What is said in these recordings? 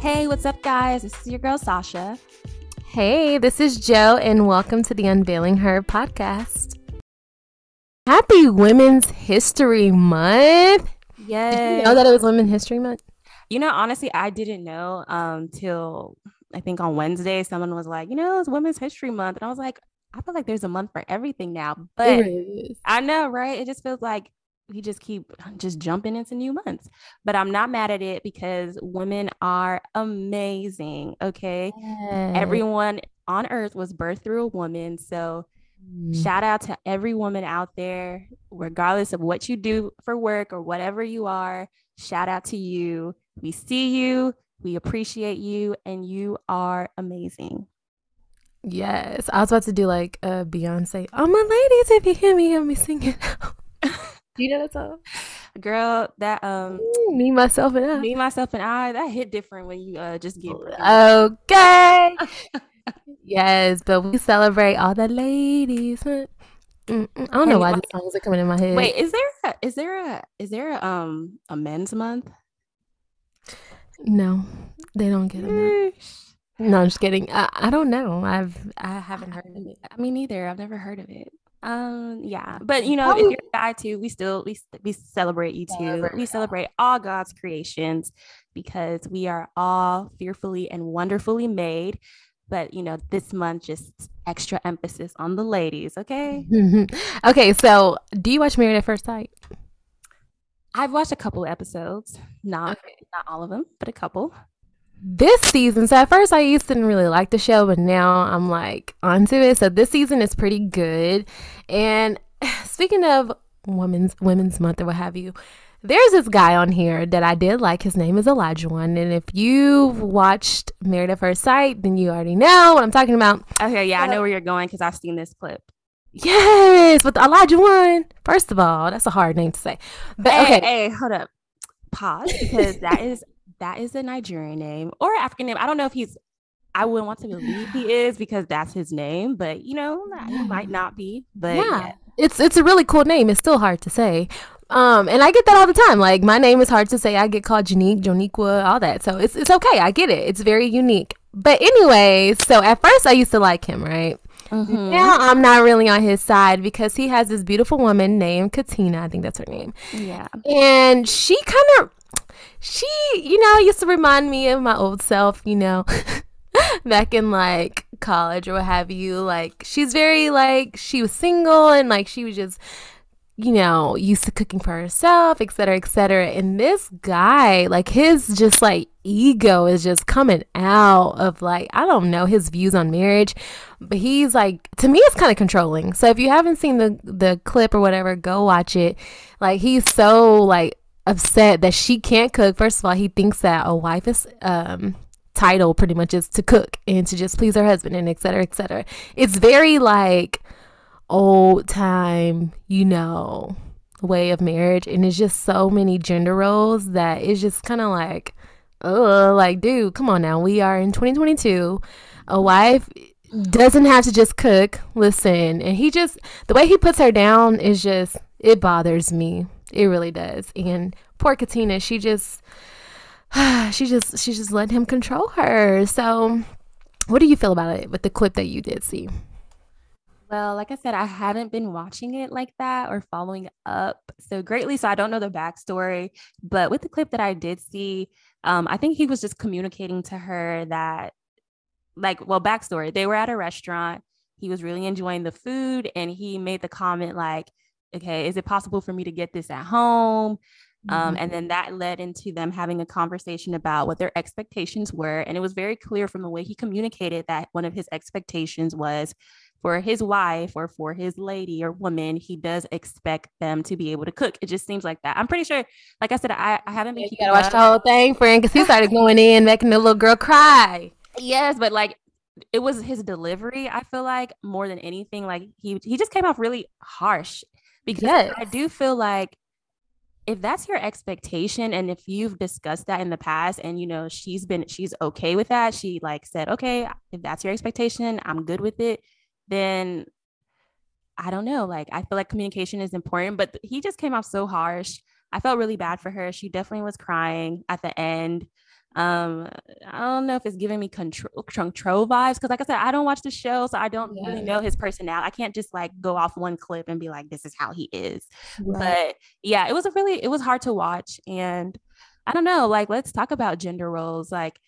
Hey, what's up, guys? This is your girl, Sasha. Hey, this is Joe, and welcome to the Unveiling Her podcast. Happy Women's History Month. Yes. Did you know that it was Women's History Month? You know, honestly, I didn't know um till I think on Wednesday, someone was like, you know, it's Women's History Month. And I was like, I feel like there's a month for everything now. But I know, right? It just feels like we just keep just jumping into new months. But I'm not mad at it because women are amazing. Okay. Yes. Everyone on earth was birthed through a woman. So Mm. shout out to every woman out there, regardless of what you do for work or whatever you are. Shout out to you. We see you, we appreciate you, and you are amazing. Yes. I was about to do like a Beyonce. Oh, my ladies, if you hear me, hear me singing. you know that song? Girl, that um Me, myself, and I. me, myself, and I, that hit different when you uh just get Okay. yes, but we celebrate all the ladies. Mm, mm. I don't know why these songs are coming in my head. Wait, is there a, is there a is there a, um a men's month? No, they don't get them. No, I'm just kidding. I, I don't know. I've I haven't heard of it. I mean, neither. I've never heard of it. Um, yeah, but you know, if you're a guy too, we still we we celebrate you too. We celebrate all God's creations because we are all fearfully and wonderfully made. But you know, this month just extra emphasis on the ladies. Okay, okay, so do you watch Married at First Sight? I've watched a couple episodes, not not all of them, but a couple. This season, so at first I used to didn't really like the show, but now I'm like onto it. So this season is pretty good. And speaking of women's women's month or what have you, there's this guy on here that I did like. His name is Olajuwon. And if you've watched Married at First Sight, then you already know what I'm talking about. Okay, yeah, I Uh, know where you're going because I've seen this clip. Yes, with Olajuwon. First of all, that's a hard name to say. But Hey, okay. hey, hold up. Pause because that is that is a Nigerian name or African name. I don't know if he's I wouldn't want to believe he is because that's his name, but you know, he might not be. But yeah. yeah. It's it's a really cool name. It's still hard to say. Um, and I get that all the time. Like my name is hard to say. I get called Janique, Joniqua, all that. So it's it's okay. I get it. It's very unique. But anyway, so at first I used to like him, right? Mhm. Now I'm not really on his side because he has this beautiful woman named Katina. I think that's her name. Yeah. And she kind of, she, you know, used to remind me of my old self, you know, back in like college or what have you. Like, she's very, like, she was single and like she was just, you know, used to cooking for herself, et cetera, et cetera. And this guy, like, his just like ego is just coming out of like, I don't know, his views on marriage. But he's like, to me, it's kind of controlling. So if you haven't seen the the clip or whatever, go watch it. Like he's so like upset that she can't cook. First of all, he thinks that a wife is um title pretty much is to cook and to just please her husband and etc. cetera, et cetera. It's very like old time, you know, way of marriage. And it's just so many gender roles that it's just kind of like, oh, like, dude, come on now. We are in 2022. A wife doesn't have to just cook. Listen, and he just the way he puts her down is just it bothers me. It really does. And poor Katina, she just she just she just let him control her. So what do you feel about it with the clip that you did see? Well, like I said, I haven't been watching it like that or following up so greatly. So I don't know the backstory. But with the clip that I did see, um, I think he was just communicating to her that, like, well, backstory. They were at a restaurant. He was really enjoying the food, and he made the comment like, "Okay, is it possible for me to get this at home?" Um, and then that led into them having a conversation about what their expectations were. And it was very clear from the way he communicated that one of his expectations was for his wife or for his lady or woman, he does expect them to be able to cook. It just seems like that. I'm pretty sure, like I said, I, I haven't been you keeping gotta watch up. the whole thing, friend, because he started going in, making the little girl cry. Yes, but like it was his delivery, I feel like more than anything, like he he just came off really harsh because Yes. I do feel like if that's your expectation and if you've discussed that in the past and you know she's been she's okay with that, she like said, "Okay, if that's your expectation, I'm good with it." Then I don't know, like I feel like communication is important, but he just came off so harsh. I felt really bad for her. She definitely was crying at the end. Um i don't know if it's giving me control control vibes because like i said i don't watch the show so i don't yeah. really know his personality i can't just like go off one clip and be like this is how he is right. but yeah it was a really it was hard to watch and i don't know like let's talk about gender roles like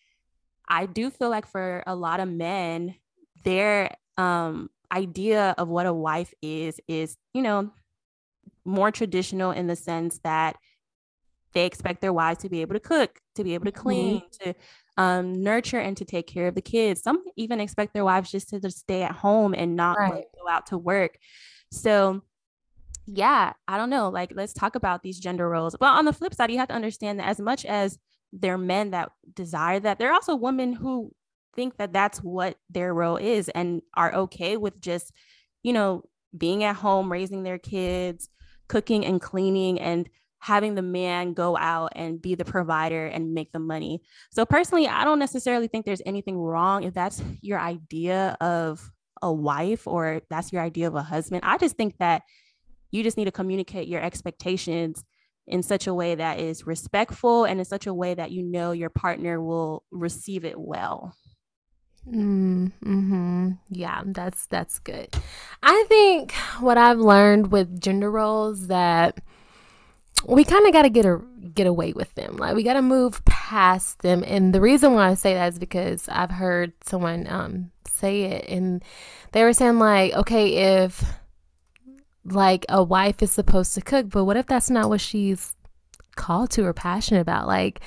i do feel like for a lot of men their um idea of what a wife is is you know more traditional in the sense that they expect their wives to be able to cook, to be able to clean, mm-hmm. to um, nurture and to take care of the kids. Some even expect their wives just to just stay at home and not right. like, go out to work. So, yeah, I don't know. Like, let's talk about these gender roles. But on the flip side, you have to understand that as much as there are men that desire that, there are also women who think that that's what their role is and are okay with just, you know, being at home, raising their kids, cooking and cleaning, and having the man go out and be the provider and make the money. So personally, I don't necessarily think there's anything wrong if that's your idea of a wife or that's your idea of a husband. I just think that you just need to communicate your expectations in such a way that is respectful and in such a way that you know your partner will receive it well. Mm, hmm Yeah, that's that's good. I think what I've learned with gender roles that we kind of got to get a get away with them. Like we got to move past them. And the reason why I say that is because I've heard someone um say it and they were saying like, okay, if like a wife is supposed to cook, but what if that's not what she's called to or passionate about? Like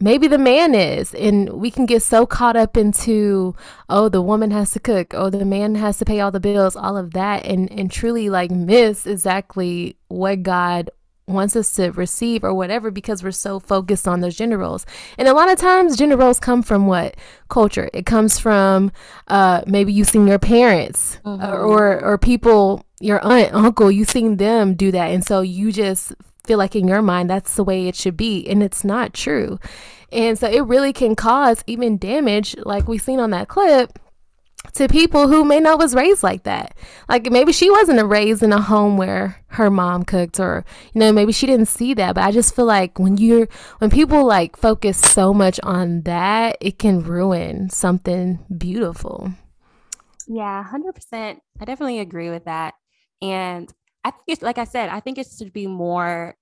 maybe the man is and we can get so caught up into oh the woman has to cook oh the man has to pay all the bills all of that and and truly like miss exactly what god wants us to receive or whatever because we're so focused on those gender roles. And a lot of times gender roles come from what? Culture. It comes from uh maybe you've seen your parents mm-hmm. or or people your aunt, uncle, You've seen them do that and so you just feel like in your mind that's the way it should be and it's not true. And so it really can cause even damage like we've seen on that clip to people who may not was raised like that. Like maybe she wasn't raised in a home where her mom cooked or you know maybe she didn't see that, but I just feel like when you're when people like focus so much on that, it can ruin something beautiful. Yeah, 100%. I definitely agree with that. And I think it's like I said, I think it should be more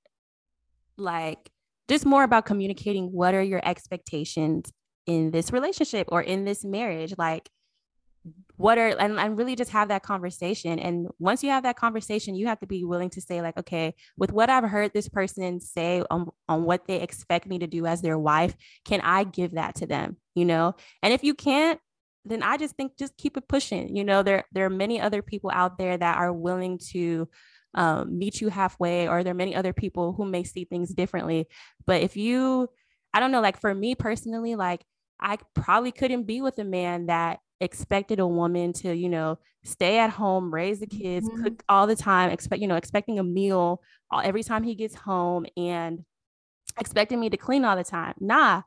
like just more about communicating what are your expectations in this relationship or in this marriage like what are and, and really just have that conversation. And once you have that conversation you have to be willing to say like okay with what i've heard this person say on, on what they expect me to do as their wife can i give that to them? You know? And if you can't then i just think just keep it pushing. You know there there are many other people out there that are willing to um, meet you halfway or there are many other people who may see things differently. But if you i don't know like for me personally like I probably couldn't be with a man that expected a woman to, you know, stay at home, raise the kids, mm-hmm. cook all the time, expect, you know, expecting a meal every time he gets home and expecting me to clean all the time. Nah,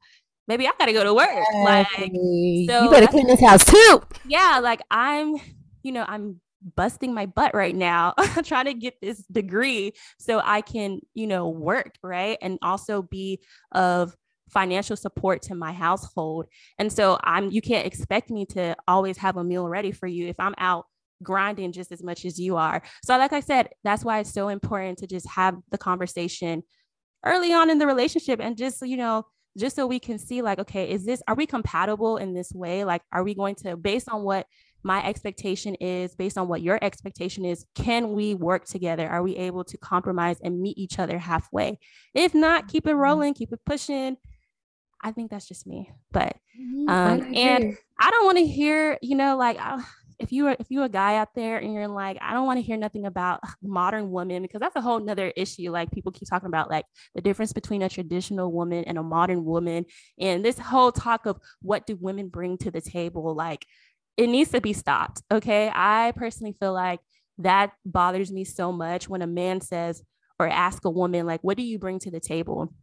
maybe I gotta go to work. Like, so you better clean this house too. Yeah, like I'm, you know, I'm busting my butt right now trying to get this degree so I can, you know, work, right? And also be of financial support to my household. And so I'm you can't expect me to always have a meal ready for you if I'm out grinding just as much as you are. So like I said, that's why it's so important to just have the conversation early on in the relationship and just, you know, just so we can see like okay, is this are we compatible in this way? Like are we going to based on what my expectation is based on what your expectation is can we work together are we able to compromise and meet each other halfway if not keep it mm-hmm. rolling keep it pushing I think that's just me. But mm-hmm. um, I and I don't want to hear, you know, like uh, if you are if you're a guy out there and you're like, I don't want to hear nothing about modern women because that's a whole nother issue. Like people keep talking about like the difference between a traditional woman and a modern woman, and this whole talk of what do women bring to the table, like it needs to be stopped. Okay, I personally feel like that bothers me so much when a man says or ask a woman like, what do you bring to the table?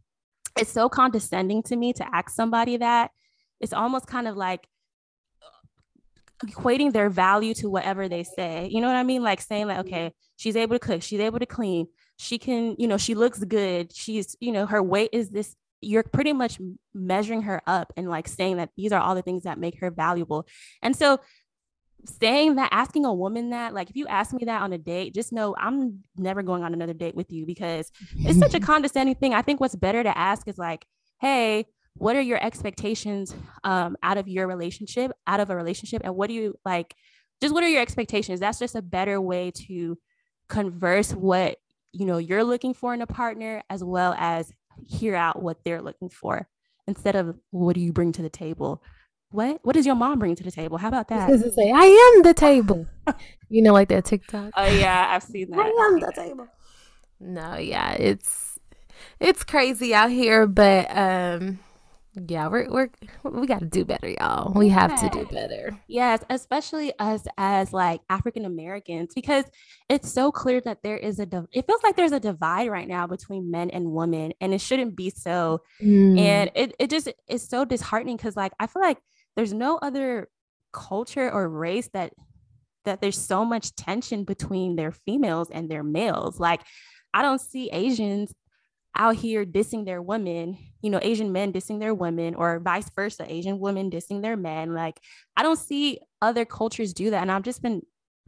It's so condescending to me to ask somebody that. It's almost kind of like equating their value to whatever they say. You know what I mean? Like saying like, okay, she's able to cook, she's able to clean, she can, you know, she looks good, she's, you know, her weight is this you're pretty much measuring her up and like saying that these are all the things that make her valuable. And so saying that, asking a woman that, like if you ask me that on a date, just know I'm never going on another date with you because it's such a condescending thing. I think what's better to ask is like, hey, what are your expectations um, out of your relationship, out of a relationship? And what do you like? Just what are your expectations? That's just a better way to converse what you know you're looking for in a partner as well as hear out what they're looking for instead of what do you bring to the table what what does your mom bring to the table how about that say i am the table you know like that tiktok oh yeah i've seen that i am the table no yeah it's it's crazy out here but um yeah, we're we're we got to do better, y'all. We have to do better. Yes, especially us as like African Americans, because it's so clear that there is a. It feels like there's a divide right now between men and women, and it shouldn't be so. Mm. And it it just is so disheartening because like I feel like there's no other culture or race that that there's so much tension between their females and their males. Like I don't see Asians out here dissing their women, you know, Asian men dissing their women, or vice versa, Asian women dissing their men. Like, I don't see other cultures do that. And I've just been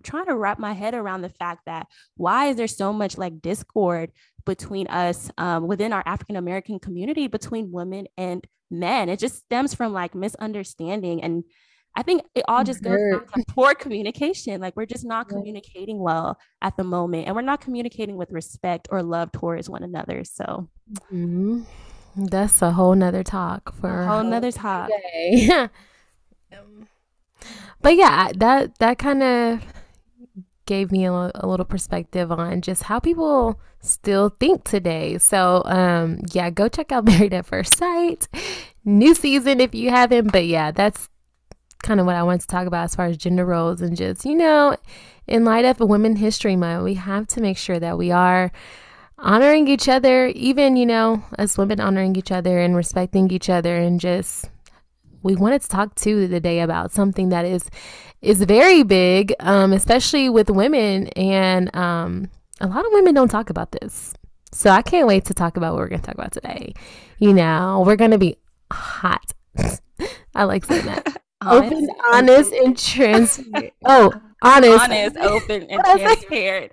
trying to wrap my head around the fact that why is there so much like discord between us um, within our African American community between women and men? It just stems from like misunderstanding and I think it all just goes down to poor communication. Like we're just not communicating well at the moment, and we're not communicating with respect or love towards one another. So mm-hmm. that's a whole nother talk for a whole nother talk. um, but yeah, that that kind of gave me a, a, little perspective on just how people still think today. So um yeah, go check out Married at First Sight. New season if you haven't, but yeah, that's kind of what I wanted to talk about as far as gender roles and just, you know, in light of Women History Month, we have to make sure that we are honoring each other, even, you know, as women honoring each other and respecting each other and just we wanted to talk to today about something that is is very big, um, especially with women and um, a lot of women don't talk about this. So I can't wait to talk about what we're gonna talk about today. You know, we're gonna be hot. I like saying that. open, honest, and transparent. oh, honest, honest, open, and transparent.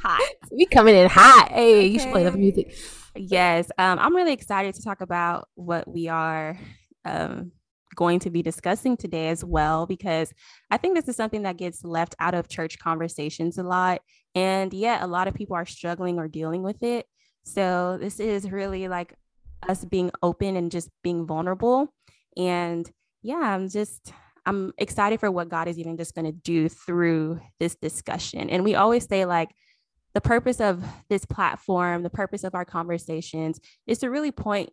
Hot. We coming in hot. Hey, okay. you should play the music. Yes, um, I'm really excited to talk about what we are um, going to be discussing today as well, because I think this is something that gets left out of church conversations a lot. And yet, a lot of people are struggling or dealing with it. So, this is really like us being open and just being vulnerable. And yeah, I'm just I'm excited for what God is even just going to do through this discussion. And we always say like the purpose of this platform, the purpose of our conversations is to really point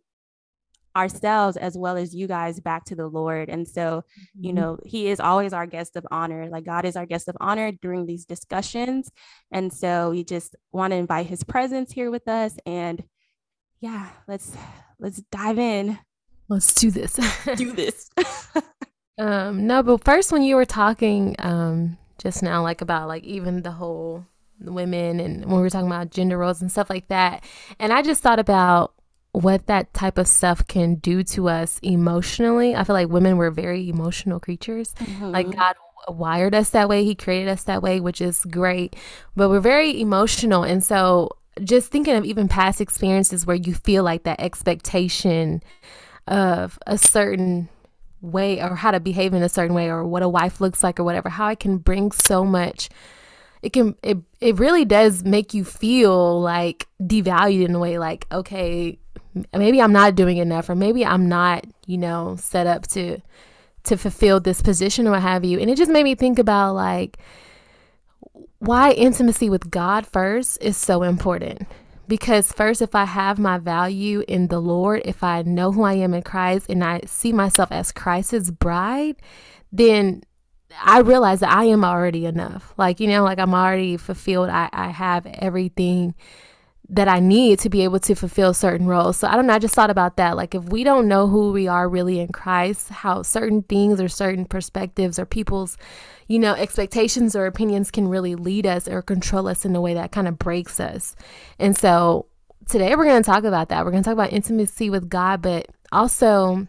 ourselves as well as you guys back to the Lord. And so, mm-hmm. you know, He is always our guest of honor. Like God is our guest of honor during these discussions. And so we just want to invite His presence here with us. And yeah, let's let's dive in. Let's do this. do this. um, no, but first when you were talking um just now, like about like even the whole women and when we were talking about gender roles and stuff like that, and I just thought about what that type of stuff can do to us emotionally. I feel like women were very emotional creatures. Mm-hmm. Like God wired us that way, He created us that way, which is great. But we're very emotional. And so just thinking of even past experiences where you feel like that expectation of a certain way or how to behave in a certain way or what a wife looks like or whatever how i can bring so much it can it, it really does make you feel like devalued in a way like okay maybe i'm not doing enough or maybe i'm not you know set up to to fulfill this position or what have you and it just made me think about like why intimacy with god first is so important because first, if I have my value in the Lord, if I know who I am in Christ and I see myself as Christ's bride, then I realize that I am already enough. Like, you know, like I'm already fulfilled. I, I have everything that I need to be able to fulfill certain roles. So I don't know. I just thought about that. Like, if we don't know who we are really in Christ, how certain things or certain perspectives or people's you know, expectations or opinions can really lead us or control us in a way that kind of breaks us. And so today we're going to talk about that. We're going to talk about intimacy with God, but also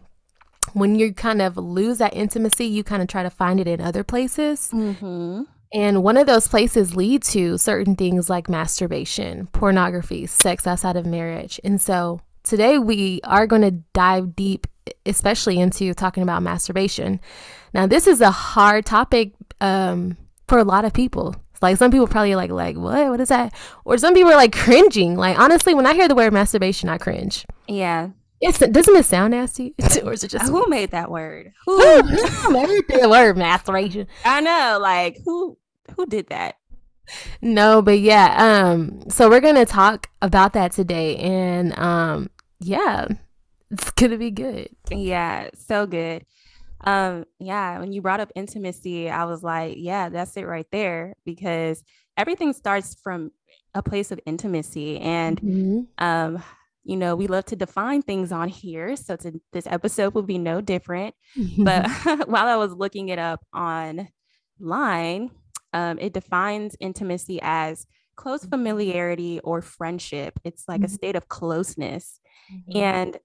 when you kind of lose that intimacy, you kind of try to find it in other places. Mm-hmm. And one of those places lead to certain things like masturbation, pornography, sex outside of marriage. And so today we are going to dive deep, especially into talking about masturbation. Now, this is a hard topic um, for a lot of people. Like some people probably like like what what is that? Or some people are like cringing. Like honestly, when I hear the word masturbation, I cringe. Yeah. It's, doesn't it sound nasty? or is it just who made that word? Who, who made the word masturbation? I know, like who who did that? No, but yeah. Um, so we're gonna talk about that today, and um, yeah, it's gonna be good. Yeah, so good. Um, yeah, when you brought up intimacy, I was like, yeah, that's it right there because everything starts from a place of intimacy and mm-hmm. um you know, we love to define things on here. So to, this episode will be no different. but while I was looking it up online, um, it defines intimacy as close familiarity or friendship. It's like mm-hmm. a state of closeness. Mm-hmm. And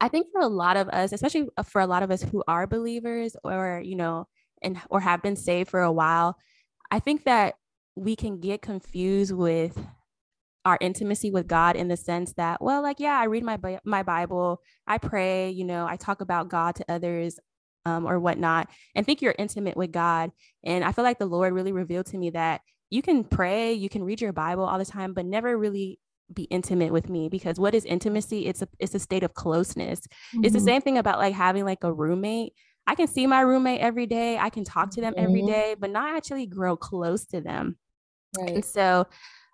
I think for a lot of us, especially uh, for a lot of us who are believers or, you know, and or have been saved for a while, I think that we can get confused with our intimacy with God in the sense that, well, like, yeah, I read my my Bible, I pray, you know, I talk about God to others um, or whatnot, and think you're intimate with God. And I feel like the Lord really revealed to me that you can pray, you can read your Bible all the time, but never really be intimate with me because what is intimacy it's a it's a state of closeness mm-hmm. it's the mm-hmm. same thing about like having like a roommate i can see my roommate every day i can talk to them mm-hmm. every day but not actually grow close to them right. and so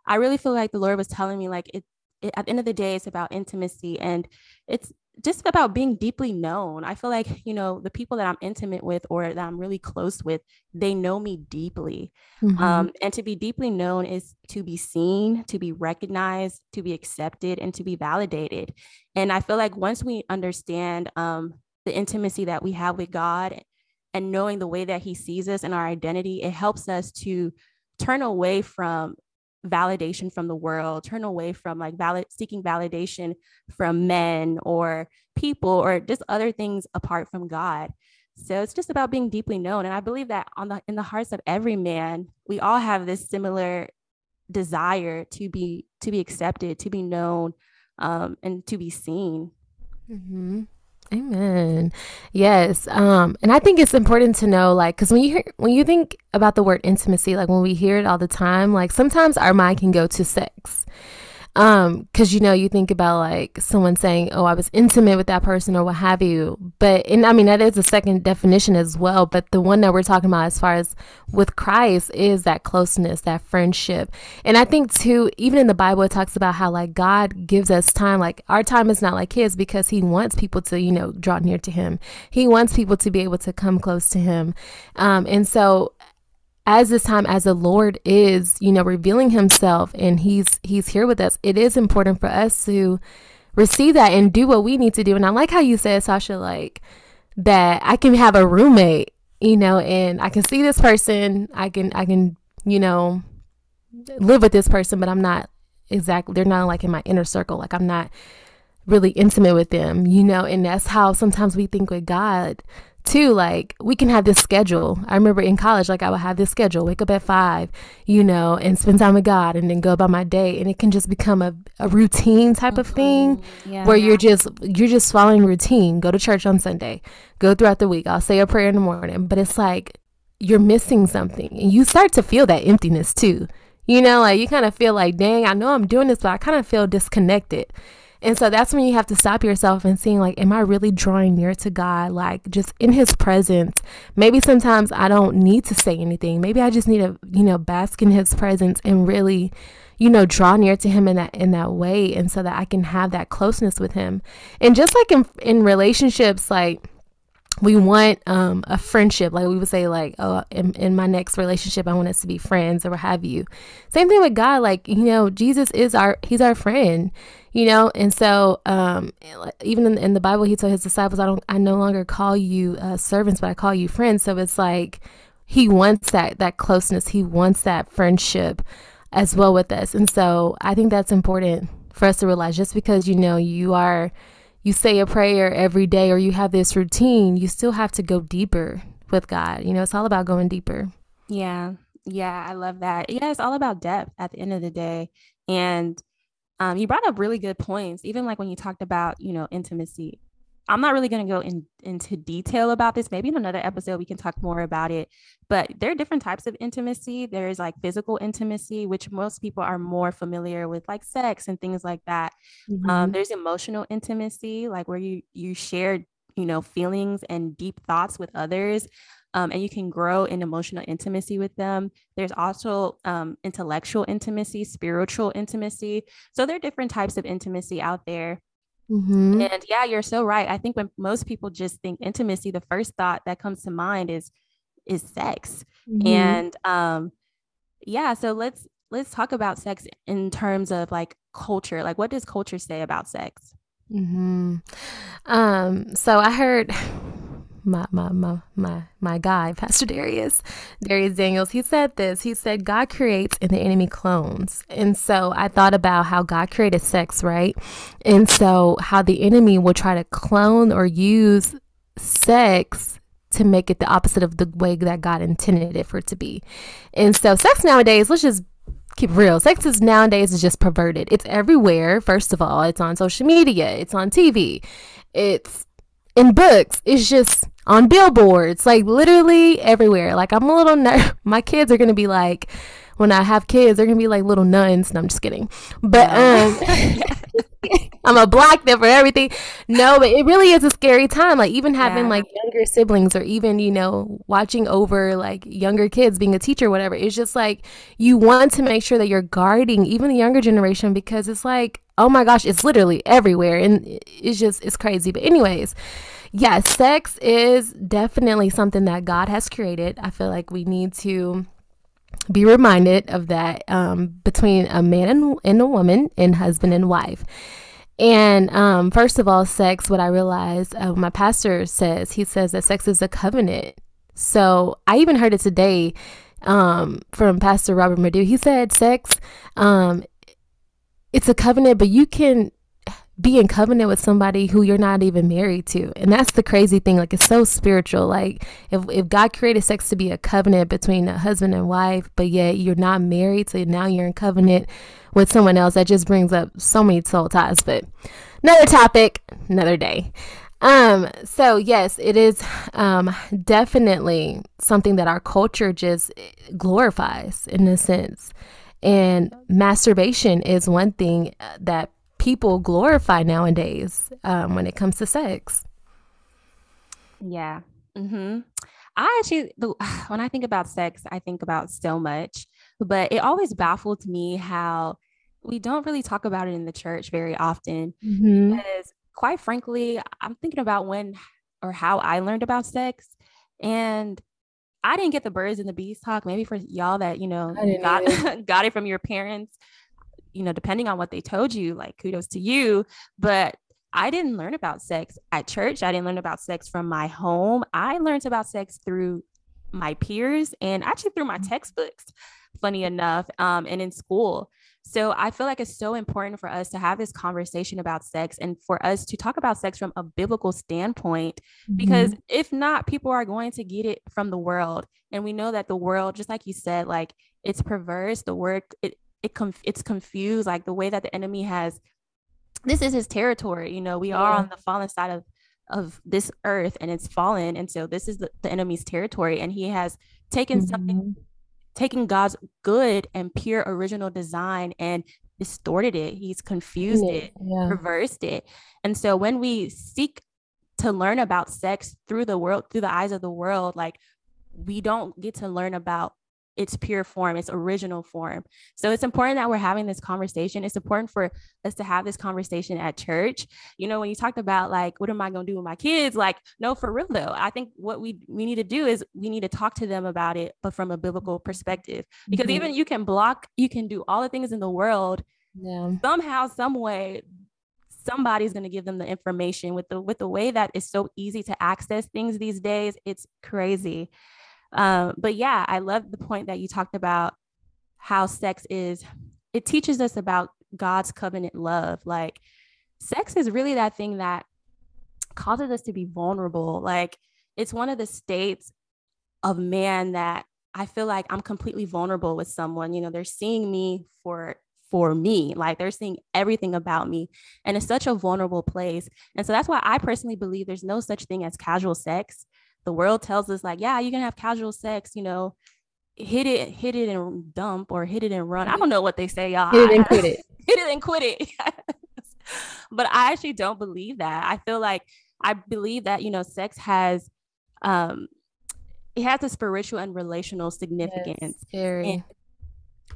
i really feel like the lord was telling me like it, it at the end of the day it's about intimacy and it's just about being deeply known. I feel like, you know, the people that I'm intimate with or that I'm really close with, they know me deeply. Mm-hmm. Um, and to be deeply known is to be seen, to be recognized, to be accepted, and to be validated. And I feel like once we understand um, the intimacy that we have with God and knowing the way that He sees us and our identity, it helps us to turn away from validation from the world, turn away from like valid seeking validation from men or people or just other things apart from God. So it's just about being deeply known. And I believe that on the in the hearts of every man, we all have this similar desire to be to be accepted, to be known, um, and to be seen. Mm-hmm. Amen. Yes. Um, and I think it's important to know, like, because when you hear when you think about the word intimacy, like when we hear it all the time, like sometimes our mind can go to sex um because you know you think about like someone saying oh i was intimate with that person or what have you. But and i mean that is a second definition as well. But the one that we're talking about as far as with christ is that closeness that friendship. And i think too even in the bible it talks about how like god gives us time. Like our time is not like his because he wants people to you know draw near to him. He wants people to be able to come close to him. Um and so as this time as the lord is you know revealing himself and he's he's here with us it is important for us to receive that and do what we need to do. And i like how you said sasha like that i can have a roommate you know and i can see this person. I can i can you know live with this person but i'm not exactly they're not like in my inner circle. Like i'm not really intimate with them you know and that's how sometimes we think with god too like we can have this schedule. I remember in college like i would have this schedule wake up at five you know and spend time with god and then go about my day. And it can just become a, a routine type of thing mm-hmm. yeah. where you're just you're just following routine. Go to church on sunday go throughout the week. I'll say a prayer in the morning but it's like you're missing something. And you start to feel that emptiness too. You know like you kind of feel like dang i know i'm doing this but i kind of feel disconnected and so that's when you have to stop yourself and seeing like, am I really drawing near to God? Like just in his presence. Maybe sometimes I don't need to say anything. Maybe I just need to, you know, bask in his presence and really, you know, draw near to him in that in that way. And so that I can have that closeness with him. And just like in in relationships, like we want um, a friendship. Like we would say like oh in, in my next relationship i want us to be friends or what have you. Same thing with god. Like you know jesus is our he's our friend you know? And so um, even in, in, the bible he told his disciples i don't i no longer call you uh, servants but i call you friends. So it's like he wants that that closeness. He wants that friendship as well with us. And so i think that's important for us to realize just because you know you are you say a prayer every day or you have this routine, you still have to go deeper with God. You know, it's all about going deeper. Yeah. Yeah, I love that. Yeah, it's all about depth at the end of the day. And um, you brought up really good points, even like when you talked about, you know, intimacy. I'm not really going to go in, into detail about this. Maybe in another episode we can talk more about it. But there are different types of intimacy. There's like physical intimacy, which most people are more familiar with, like sex and things like that. Um, mm-hmm. Um, there's emotional intimacy, like where you you share, you know, feelings and deep thoughts with others. Um, and you can grow in emotional intimacy with them. There's also um, intellectual intimacy, spiritual intimacy. So there are different types of intimacy out there. Mm-hmm. And yeah, you're so right. I think when most people just think intimacy, the first thought that comes to mind is is sex. Mm-hmm. And um yeah, so let's let's talk about sex in terms of like culture. Like what does culture say about sex? Mm-hmm. Um so I heard my my my my my guy, Pastor Darius, Darius Daniels, he said this. He said God creates and the enemy clones. And so I thought about how God created sex, right? And so how the enemy will try to clone or use sex to make it the opposite of the way that God intended it for it to be. And so sex nowadays, let's just keep real. Sex is nowadays is just perverted. It's everywhere. First of all, it's on social media, it's on TV, it's in books. It's just on billboards, like literally everywhere. Like I'm a little ner- my kids are gonna be like when I have kids, they're gonna be like little nuns. And I'm just kidding, but um, I'm a block them for everything. No, but it really is a scary time. Like even having yeah. like younger siblings, or even you know watching over like younger kids, being a teacher, whatever. It's just like you want to make sure that you're guarding even the younger generation because it's like oh my gosh, it's literally everywhere, and it's just it's crazy. But anyways yes, sex is definitely something that God has created. I feel like we need to be reminded of that um, between a man and, and, a woman and husband and wife. And um, first of all, sex, what I realized, uh, my pastor says, he says that sex is a covenant. So I even heard it today um, from Pastor Robert Madu. He said, sex, um, it's a covenant, but you can be in covenant with somebody who you're not even married to. And that's the crazy thing. Like it's so spiritual. Like if, if God created sex to be a covenant between a husband and wife, but yet you're not married, so now you're in covenant with someone else, that just brings up so many soul ties. But another topic, another day. Um, so yes, it is um definitely something that our culture just glorifies in a sense. And masturbation is one thing that people glorify nowadays um, when it comes to sex. Yeah. Mm-hmm. I actually, when I think about sex, I think about so much, but it always baffled me how we don't really talk about it in the church very often. Mm-hmm. Because, quite frankly, I'm thinking about when or how I learned about sex, and I didn't get the birds and the bees talk. Maybe for y'all that you know got got it from your parents, you know, depending on what they told you, like kudos to you. But I didn't learn about sex at church. I didn't learn about sex from my home. I learned about sex through my peers and actually through my mm-hmm. textbooks, funny enough, um, and in school. So I feel like it's so important for us to have this conversation about sex and for us to talk about sex from a biblical standpoint, mm-hmm. because if not, people are going to get it from the world. And we know that the world, just like you said, like it's perverse. The word, it, it conf- it's confused like the way that the enemy has this is his territory you know we yeah. are on the fallen side of of this earth and it's fallen and so this is the, the enemy's territory and he has taken mm-hmm. something taken god's good and pure original design and distorted it he's confused yeah. it yeah. reversed it and so when we seek to learn about sex through the world through the eyes of the world like we don't get to learn about its pure form, its original form. So it's important that we're having this conversation. It's important for us to have this conversation at church. You know, when you talked about like, what am I going to do with my kids? Like, no, for real though. I think what we we need to do is we need to talk to them about it, but from a biblical perspective. Because mm-hmm. even you can block, you can do all the things in the world. Yeah. Somehow, some way, somebody's going to give them the information with the with the way that is so easy to access things these days. It's crazy. Um, but yeah, I love the point that you talked about how sex is, it teaches us about God's covenant love. Like sex is really that thing that causes us to be vulnerable. Like it's one of the states of man that I feel like I'm completely vulnerable with someone. You know, they're seeing me for for me. Like they're seeing everything about me. And it's such a vulnerable place. And so that's why I personally believe there's no such thing as casual sex. The world tells us, like, yeah, you can have casual sex, you know, hit it, hit it and dump or hit it and run. I don't know what they say, y'all. Hit it and quit it. hit it and quit it. but I actually don't believe that. I feel like I believe that, you know, sex has um it has a spiritual and relational significance. Yes,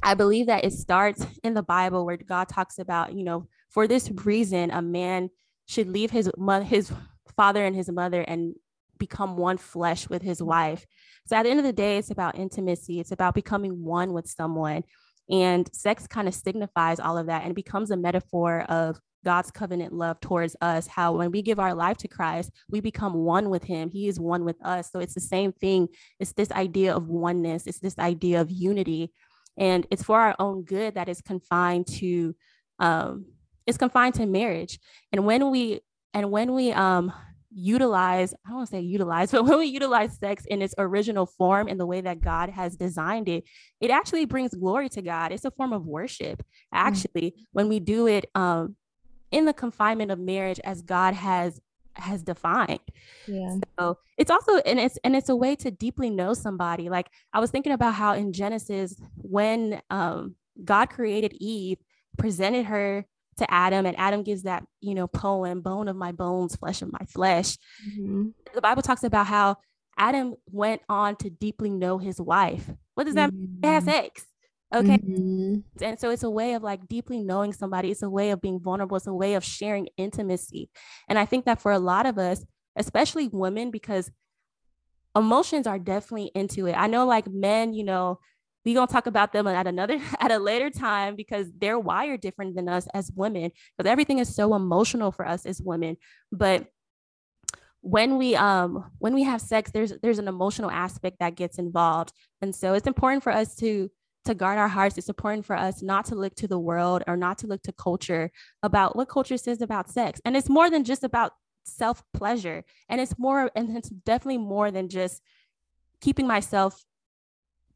I believe that it starts in the Bible where God talks about, you know, for this reason, a man should leave his mother, his father and his mother and become one flesh with his wife. So at the end of the day, it's about intimacy. It's about becoming one with someone. And sex kind of signifies all of that and becomes a metaphor of God's covenant love towards us, how when we give our life to Christ, we become one with Him. He is one with us. So it's the same thing. It's this idea of oneness, it's this idea of unity and it's for our own good that is confined to um, it's confined to marriage and when we and when we um utilize i don't want to say utilize but when we utilize sex in its original form in the way that god has designed it it actually brings glory to god it's a form of worship actually mm-hmm. when we do it um in the confinement of marriage as god has has defined. Yeah. So it's also and it's and it's a way to deeply know somebody. Like I was thinking about how in Genesis, when um, God created Eve, presented her to Adam, and Adam gives that you know poem, "Bone of my bones, flesh of my flesh." Mm-hmm. The Bible talks about how Adam went on to deeply know his wife. What does that mm-hmm. mean? Have sex. Okay. Mm-hmm. And so it's a way of like deeply knowing somebody. It's a way of being vulnerable. It's a way of sharing intimacy. And I think that for a lot of us, especially women, because emotions are definitely into it. I know like men, you know, we gonna talk about them at another at a later time because they're wired different than us as women because everything is so emotional for us as women but when we um when we have sex there's there's an emotional aspect that gets involved and so it's important for us to to guard our hearts, it's important for us not to look to the world or not to look to culture about what culture says about sex. And it's more than just about self pleasure. And it's more, and it's definitely more than just keeping myself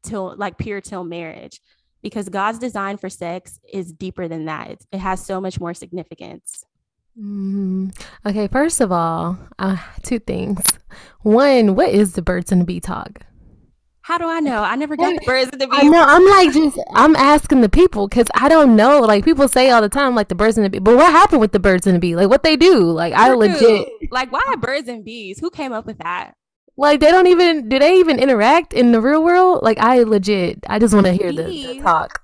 till like pure till marriage because God's design for sex is deeper than that. It, it has so much more significance. Mm-hmm. Okay, first of all, uh, two things. One, what is the birds and the bee talk? How do I know? I never got the birds and the bees. I know. I'm like just I'm asking the people because I don't know. Like people say all the time, like the birds and the bee. But what happened with the birds and the bee? Like what they do? Like I legit like why birds and bees? Who came up with that? Like they don't even do they even interact in the real world? Like I legit I just want to hear the, the talk.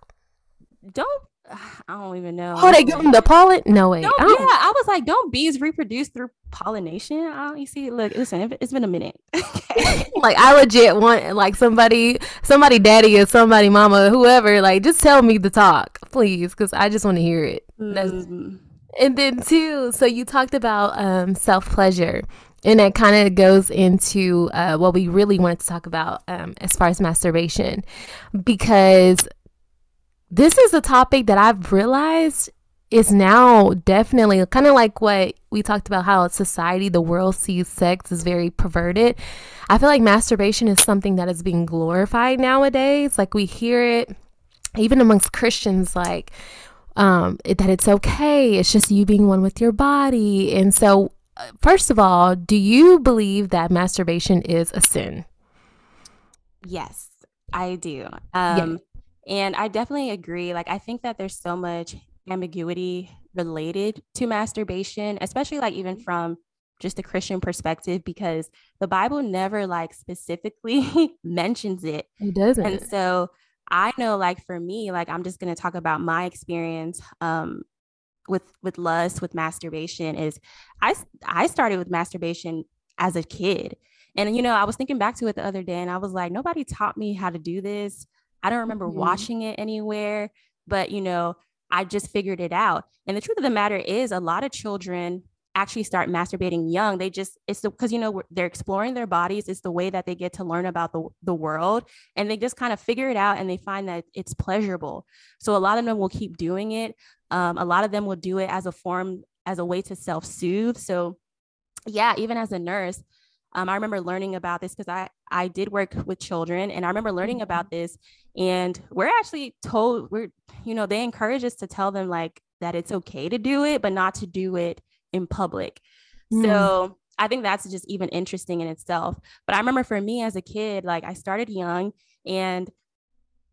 Don't I don't even know. Oh, they give them the pollen? No way. yeah, I was like, don't bees reproduce through pollination? I don't, you see, look, listen, it's been a minute. like I legit want like somebody, somebody, daddy or somebody, mama, whoever, like just tell me the talk, please, because I just want to hear it. Mm-hmm. And then too, so you talked about um, self pleasure. And that kind of goes into uh, what we really wanted to talk about um, as far as masturbation, because this is a topic that I've realized is now definitely kind of like what we talked about how society, the world sees sex is very perverted. I feel like masturbation is something that is being glorified nowadays. Like we hear it even amongst Christians, like um, it, that it's okay. It's just you being one with your body. And so, first of all, do you believe that masturbation is a sin? Yes, I do. Um, and I definitely agree. Like, I think that there's so much ambiguity related to masturbation, especially like even from just a Christian perspective, because the Bible never like specifically mentions it. It doesn't. And so I know, like, for me, like, I'm just going to talk about my experience. Um, with with lust with masturbation is i i started with masturbation as a kid and you know i was thinking back to it the other day and i was like nobody taught me how to do this I don't remember mm-hmm. watching it anywhere, but you know, I just figured it out. And the truth of the matter is, a lot of children actually start masturbating young. They just, it's because, you know, they're exploring their bodies. It's the way that they get to learn about the, the world. And they just kind of figure it out and they find that it's pleasurable. So a lot of them will keep doing it. Um, a lot of them will do it as a form, as a way to self soothe. So, yeah, even as a nurse, um, I remember learning about this because I I did work with children, and I remember learning mm-hmm. about this. And we're actually told we're you know they encourage us to tell them like that it's okay to do it, but not to do it in public. Mm. So I think that's just even interesting in itself. But I remember for me as a kid, like I started young, and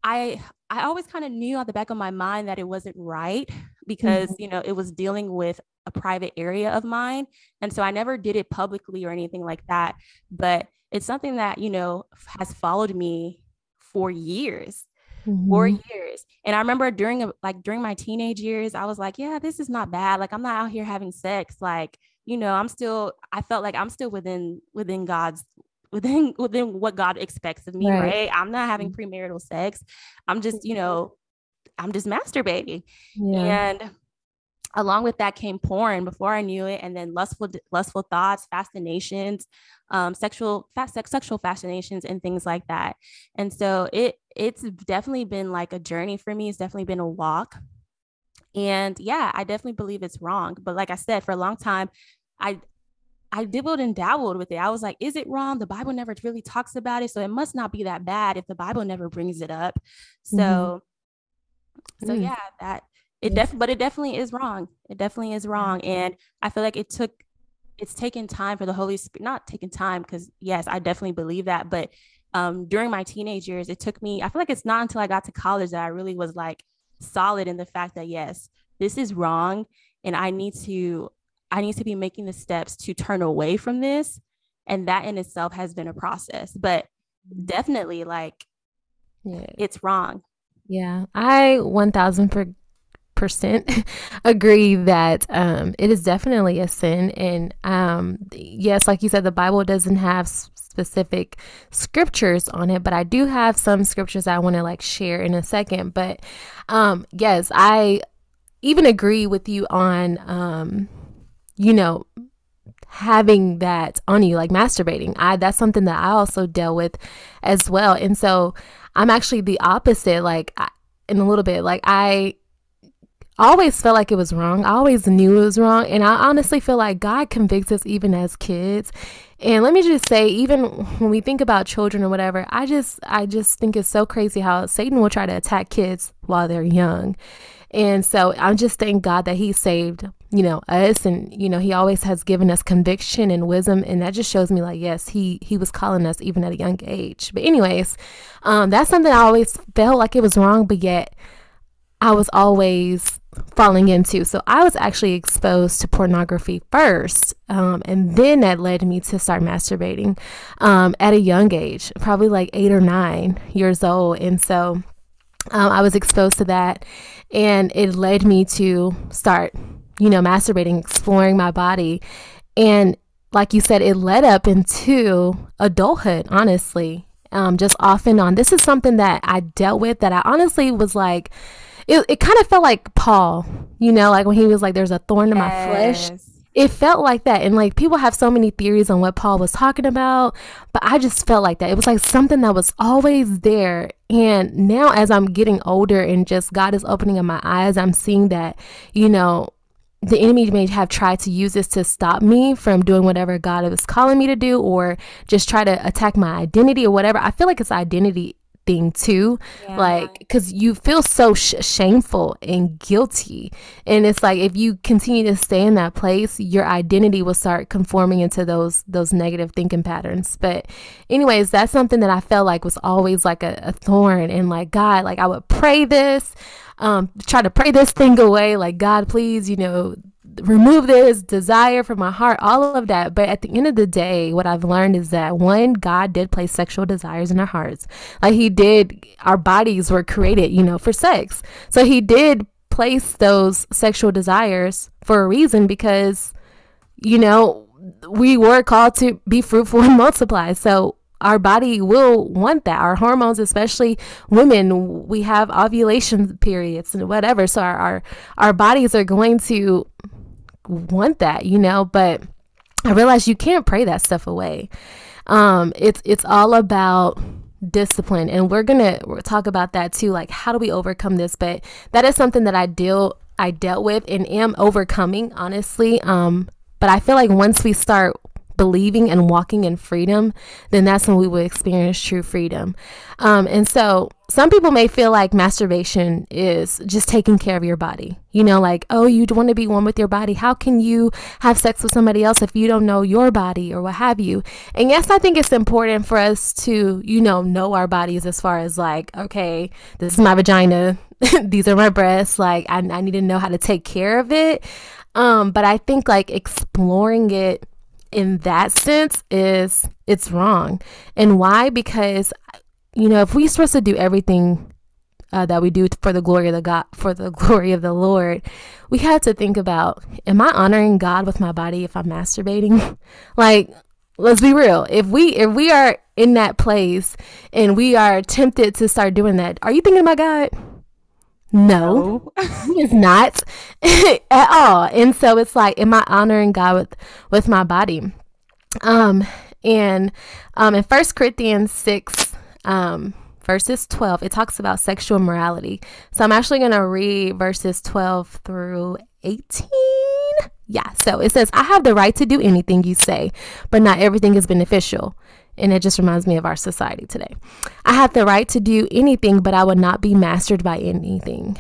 I I always kind of knew at the back of my mind that it wasn't right because mm-hmm. you know it was dealing with a private area of mine. And so I never did it publicly or anything like that. But it's something that, you know, has followed me for years. Mm-hmm. Four years. And I remember during a, like during my teenage years, I was like, yeah, this is not bad. Like I'm not out here having sex. Like, you know, I'm still, I felt like I'm still within within God's within within what God expects of me, right? right? I'm not having mm-hmm. premarital sex. I'm just, you know, I'm just masturbating. Yeah. And along with that came porn before I knew it, and then lustful lustful thoughts, fascinations, um, sexual sex, sexual fascinations, and things like that. And so it it's definitely been like a journey for me. It's definitely been a walk. And yeah, I definitely believe it's wrong. But like I said, for a long time, I I dibbled and dabbled with it. I was like, is it wrong? The Bible never really talks about it. So it must not be that bad if the Bible never brings it up. So mm-hmm. so mm. yeah, that it def but it definitely is wrong. It definitely is wrong. And I feel like it took it's taken time for the Holy Spirit, not taking time, because yes, I definitely believe that. But um, during my teenage years, it took me, I feel like it's not until I got to college that I really was like solid in the fact that yes, this is wrong. And I need to, I need to be making the steps to turn away from this. And that in itself has been a process. But definitely like yeah. it's wrong. Yeah. I 1000 percent agree that um, it is definitely a sin. And um, yes like you said the bible doesn't have specific scriptures on it but i do have some scriptures i want to like share in a second. But um, yes i even agree with you on um, you know having that on you like masturbating. I that's something that i also dealt with as well. And so i'm actually the opposite like in a little bit like i I always felt like it was wrong. I always knew it was wrong. And I honestly feel like God convicts us even as kids. And let me just say, even when we think about children or whatever, I just I just think it's so crazy how Satan will try to attack kids while they're young. And so I'm just thank God that He saved, you know, us and you know, He always has given us conviction and wisdom. And that just shows me like, yes, He He was calling us even at a young age. But anyways, um, that's something I always felt like it was wrong, but yet I was always falling into. So I was actually exposed to pornography first, um, and then that led me to start masturbating um, at a young age, probably like eight or nine years old. And so um, I was exposed to that, and it led me to start, you know, masturbating, exploring my body. And like you said, it led up into adulthood, honestly. Um, just off and on. This is something that I dealt with that I honestly was like, it, it kind of felt like Paul, you know, like when he was like, there's a thorn in my flesh. It felt like that. And like people have so many theories on what Paul was talking about, but I just felt like that. It was like something that was always there. And now, as I'm getting older and just God is opening up my eyes, I'm seeing that, you know, the enemy may have tried to use this to stop me from doing whatever God was calling me to do or just try to attack my identity or whatever. I feel like it's identity thing too yeah. like because you feel so sh- shameful and guilty. And it's like if you continue to stay in that place your identity will start conforming into those those negative thinking patterns. But anyways that's something that i felt like was always like a, a thorn and like god like i would pray this um try to pray this thing away. Like god please you know remove this desire from my heart, all of that. But at the end of the day, what I've learned is that one, God did place sexual desires in our hearts. Like He did, our bodies were created, you know, for sex. So He did place those sexual desires for a reason because, you know, we were called to be fruitful and multiply. So our body will want that. Our hormones, especially women, we have ovulation periods and whatever. So our, our, our bodies are going to want that, you know, but I realized you can't pray that stuff away. Um, it's it's all about discipline and we're gonna talk about that too like how do we overcome this but that is something that i deal i dealt with and am overcoming honestly um but i feel like once we start believing and walking in freedom, then that's when we will experience true freedom. Um, and so some people may feel like masturbation is just taking care of your body. You know, like, oh, you want to be one with your body. How can you have sex with somebody else if you don't know your body or what have you? And yes, I think it's important for us to, you know, know our bodies as far as like, okay, this is my vagina. These are my breasts. Like, I, I need to know how to take care of it. Um, but I think like exploring it in that sense is it's wrong. And why? Because you know, if we're supposed to do everything uh, that we do for the glory of the God, for the glory of the Lord, we have to think about: Am I honoring God with my body if I'm masturbating? like, let's be real. If we if we are in that place and we are tempted to start doing that, are you thinking about God? No, he is not at all. And so it's like, am I honoring God with with my body? Um, and um, in First Corinthians six, um, verses twelve, it talks about sexual morality. So I'm actually gonna read verses twelve through eighteen. Yeah, so it says, I have the right to do anything you say, but not everything is beneficial. And it just reminds me of our society today. I have the right to do anything, but I will not be mastered by anything.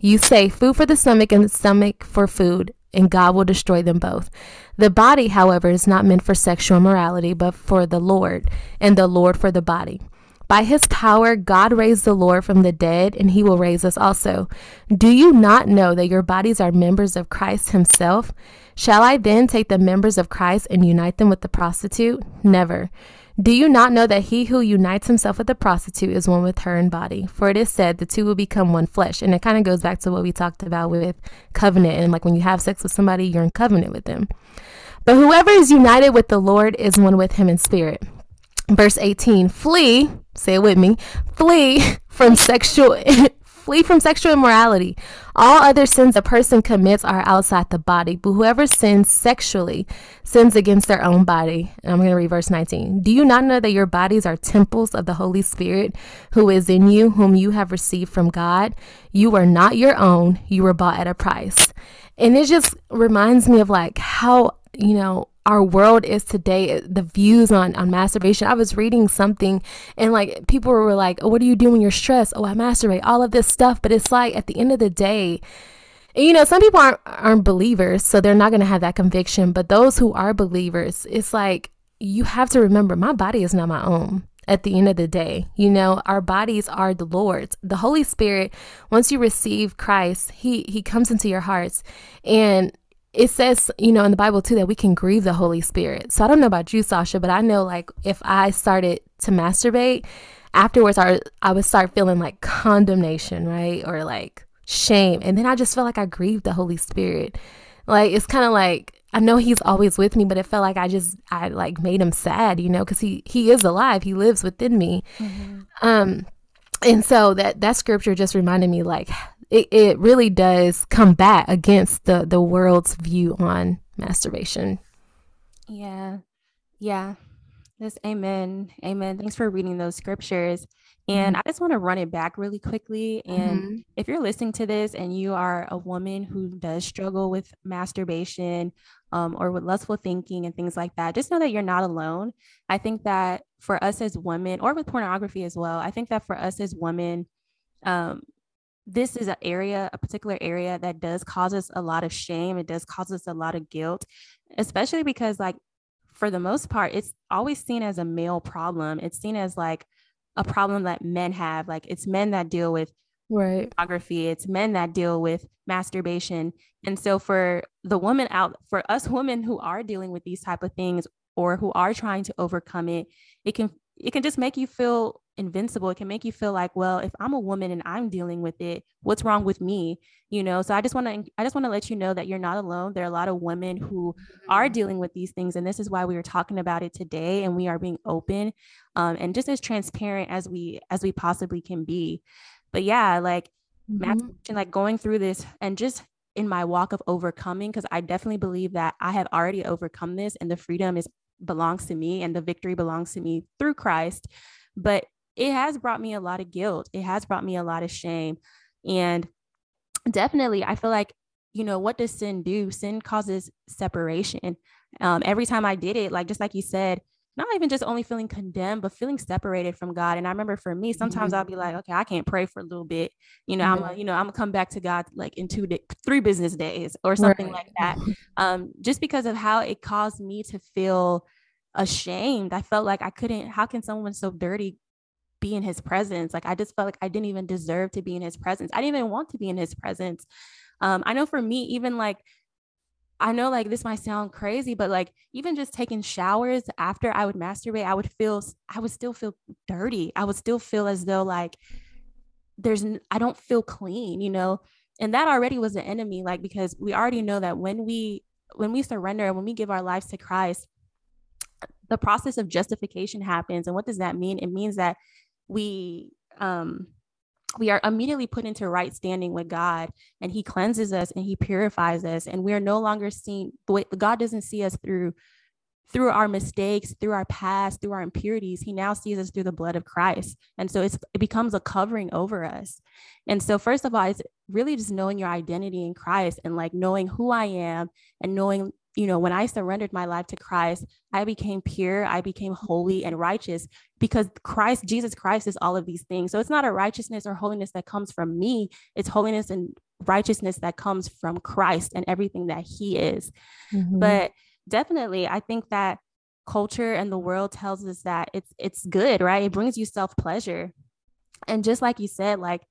You say food for the stomach and the stomach for food, and God will destroy them both. The body, however, is not meant for sexual morality, but for the Lord, and the Lord for the body. By his power, God raised the Lord from the dead, and he will raise us also. Do you not know that your bodies are members of Christ himself? Shall I then take the members of Christ and unite them with the prostitute? Never. Do you not know that he who unites himself with a prostitute is one with her in body? For it is said the two will become one flesh. And it kind of goes back to what we talked about with covenant. And like when you have sex with somebody, you're in covenant with them. But whoever is united with the Lord is one with him in spirit. Verse 18 Flee, say it with me, flee from sexual Flee from sexual immorality. All other sins a person commits are outside the body, but whoever sins sexually sins against their own body. And I'm going to read verse 19. Do you not know that your bodies are temples of the Holy Spirit who is in you, whom you have received from God? You are not your own, you were bought at a price. And it just reminds me of like how, you know, our world is today the views on on masturbation. I was reading something and like people were like oh, what do you do when you're stressed? Oh i masturbate all of this stuff. But it's like at the end of the day you know some people aren't aren't believers so they're not going to have that conviction. But those who are believers it's like you have to remember my body is not my own at the end of the day. You know, our bodies are the Lord's. The Holy Spirit, once you receive Christ, he he comes into your hearts. And it says, you know, in the Bible too, that we can grieve the Holy Spirit. So I don't know about you, Sasha, but I know like if I started to masturbate, afterwards I, I would start feeling like condemnation, right? Or like shame. And then I just felt like I grieved the Holy Spirit. Like it's kind of like I know he's always with me, but it felt like I just I like made him sad, you know, because he he is alive. He lives within me. Mm-hmm. Um and so that that scripture just reminded me like it, it really does combat against the the world's view on masturbation yeah yeah yes amen amen thanks for reading those scriptures and mm-hmm. I just want to run it back really quickly. And mm-hmm. if you're listening to this and you are a woman who does struggle with masturbation um, or with lustful thinking and things like that, just know that you're not alone. I think that for us as women, or with pornography as well, I think that for us as women, um, this is an area, a particular area that does cause us a lot of shame. It does cause us a lot of guilt, especially because, like, for the most part, it's always seen as a male problem. It's seen as like a problem that men have. Like, it's men that deal with right. pornography, it's men that deal with masturbation. And so, for the woman out, for us women who are dealing with these type of things or who are trying to overcome it, it can it can just make you feel invincible. It can make you feel like, well, if I'm a woman and I'm dealing with it, what's wrong with me? You know, so I just want to I just want to let you know that you're not alone. There are a lot of women who are mm-hmm. dealing with these things, and this is why we are talking about it today, and we are being open um, and just as transparent as we as we possibly can be. But yeah, like mm-hmm. like going through this and just in my walk of overcoming because I definitely believe that I have already overcome this and the freedom is belongs to me and the victory belongs to me through Christ. But it has brought me a lot of guilt. It has brought me a lot of shame. And definitely, I feel like, you know, what does sin do? Sin causes separation. Um, every time I did it, like just like you said, not even just only feeling condemned, but feeling separated from God. And I remember for me, sometimes mm-hmm. I'll be like, okay, I can't pray for a little bit. You know, mm-hmm. I'm, a, you know, I'm gonna come back to God like in two, di- three business days or something right. like that. Um, just because of how it caused me to feel ashamed. I felt like I couldn't. How can someone so dirty be in His presence? Like I just felt like I didn't even deserve to be in His presence. I didn't even want to be in His presence. Um, I know for me, even like I know like this might sound crazy, but like even just taking showers after I would masturbate, I would feel, I would still feel dirty. I would still feel as though like there's, I don't feel clean, you know? And that already was an enemy, like, because we already know that when we, when we surrender and when we give our lives to Christ, the process of justification happens. And what does that mean? It means that we, um, we are immediately put into right standing with God and he cleanses us and he purifies us and we are no longer seen God doesn't see us through through our mistakes, through our past, through our impurities. He now sees us through the blood of Christ. And so it becomes a covering over us. And so first of all, it's really just knowing your identity in Christ and like knowing who I am and knowing you know, when I surrendered my life to Christ, I became pure, I became holy and righteous because Christ, Jesus Christ, is all of these things. So it's not a righteousness or holiness that comes from me, it's holiness and righteousness that comes from Christ and everything that He is. Mm-hmm. But definitely, I think that culture and the world tells us that it's it's good, right? It brings you self pleasure, and just like you said, like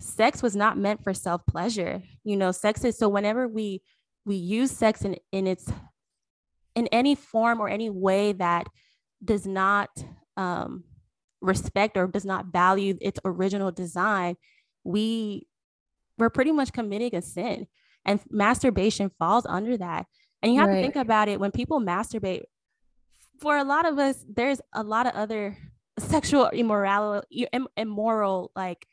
sex was not meant for self pleasure. You know, sex is so whenever we we use sex in, in its in any form or any way that does not um, respect or does not value its original design, we we're pretty much committing a sin. And masturbation falls under that. And you have right. to think about it when people masturbate, for a lot of us, there's a lot of other sexual immorality, immoral like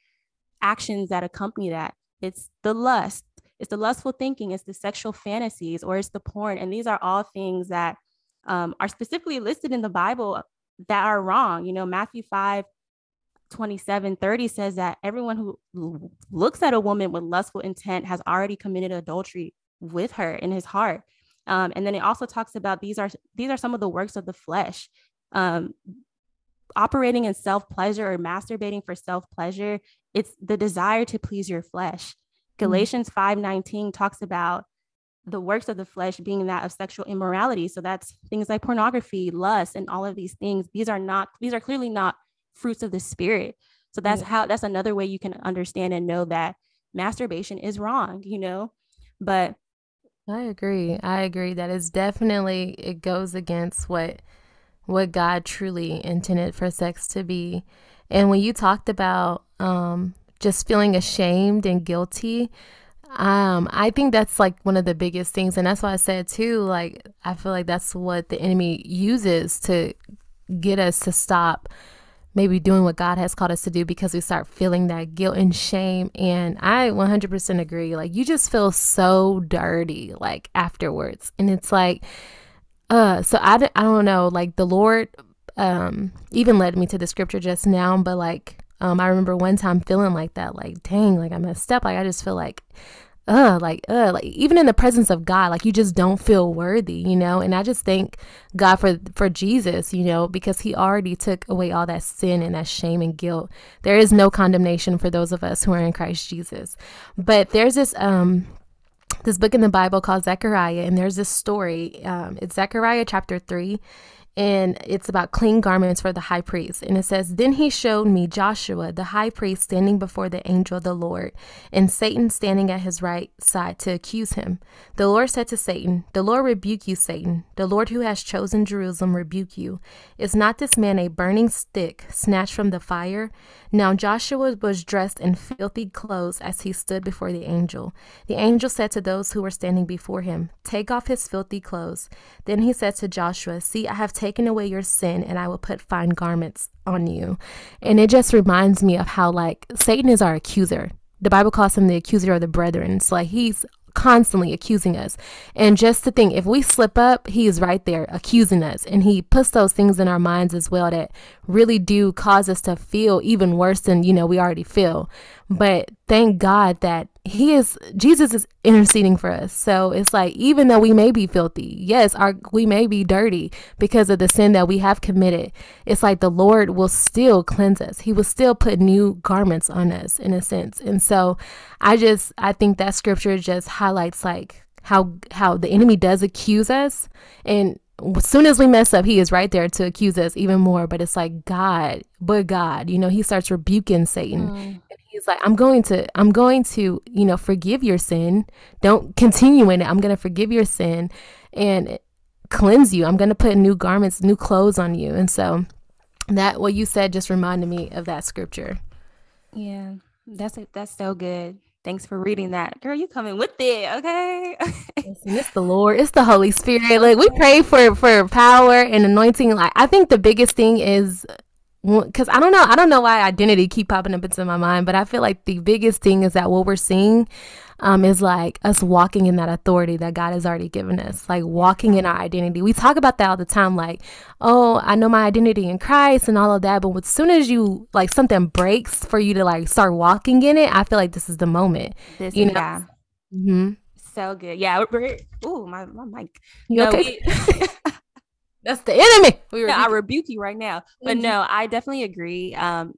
actions that accompany that. It's the lust, it's the lustful thinking, it's the sexual fantasies, or it's the porn. And these are all things that um, are specifically listed in the Bible that are wrong. You know, Matthew 5 27 30 says that everyone who looks at a woman with lustful intent has already committed adultery with her in his heart. Um, and then it also talks about these are these are some of the works of the flesh. Um, operating in self pleasure or masturbating for self pleasure, it's the desire to please your flesh. Mm-hmm. Galatians 5:19 talks about the works of the flesh being that of sexual immorality. So that's things like pornography, lust, and all of these things. These are not, these are clearly not fruits of the spirit. So that's yeah. how that's another way you can understand and know that masturbation is wrong, you know? But I agree. I agree that it's definitely it goes against what what God truly intended for sex to be. And when you talked about um just feeling ashamed and guilty. Um i think that's like one of the biggest things and that's why i said too like i feel like that's what the enemy uses to get us to stop maybe doing what god has called us to do because we start feeling that guilt and shame and i 100% agree. Like you just feel so dirty like afterwards and it's like uh so i, I don't know like the lord um even led me to the scripture just now but like um, I remember one time feeling like that, like, dang, like I messed up. Like I just feel like, uh, like, uh, like even in the presence of God, like you just don't feel worthy, you know? And I just thank God for for Jesus, you know, because he already took away all that sin and that shame and guilt. There is no condemnation for those of us who are in Christ Jesus. But there's this um this book in the Bible called Zechariah, and there's this story. Um, it's Zechariah chapter 3, and it's about clean garments for the high priest. And it says, Then he showed me Joshua, the high priest, standing before the angel of the Lord, and Satan standing at his right side to accuse him. The Lord said to Satan, The Lord rebuke you, Satan. The Lord who has chosen Jerusalem rebuke you. Is not this man a burning stick snatched from the fire? Now Joshua was dressed in filthy clothes as he stood before the angel. The angel said to those who were standing before him, Take off his filthy clothes. Then he said to Joshua, See, I have taken away your sin, and I will put fine garments on you. And it just reminds me of how, like, Satan is our accuser. The Bible calls him the accuser of the brethren. So, like, he's constantly accusing us. And just to think, if we slip up, he is right there accusing us. And he puts those things in our minds as well that really do cause us to feel even worse than, you know, we already feel. But thank God that he is Jesus is interceding for us. So it's like even though we may be filthy, yes, our we may be dirty because of the sin that we have committed. It's like the Lord will still cleanse us. He will still put new garments on us in a sense. And so I just I think that scripture just highlights like how how the enemy does accuse us and as soon as we mess up, he is right there to accuse us even more. But it's like God, but God, you know, he starts rebuking Satan. Mm. And he's like, I'm going to, I'm going to, you know, forgive your sin. Don't continue in it. I'm going to forgive your sin and cleanse you. I'm going to put new garments, new clothes on you. And so that what you said just reminded me of that scripture. Yeah, that's that's so good. Thanks for reading that. Girl, you coming with it, okay? it's the Lord. It's the Holy Spirit. Like we pray for for power and anointing. Like I think the biggest thing is because I don't know, I don't know why identity keep popping up into my mind, but I feel like the biggest thing is that what we're seeing um, is like us walking in that authority that God has already given us, like walking in our identity. We talk about that all the time, like, oh, I know my identity in Christ and all of that. But as soon as you like something breaks for you to like start walking in it, I feel like this is the moment. This, you know? Yeah. Mm-hmm. So good. Yeah. Oh, my, my mic. You no, okay? We- That's the enemy. We yeah, I rebuke you right now. But mm-hmm. no, I definitely agree um,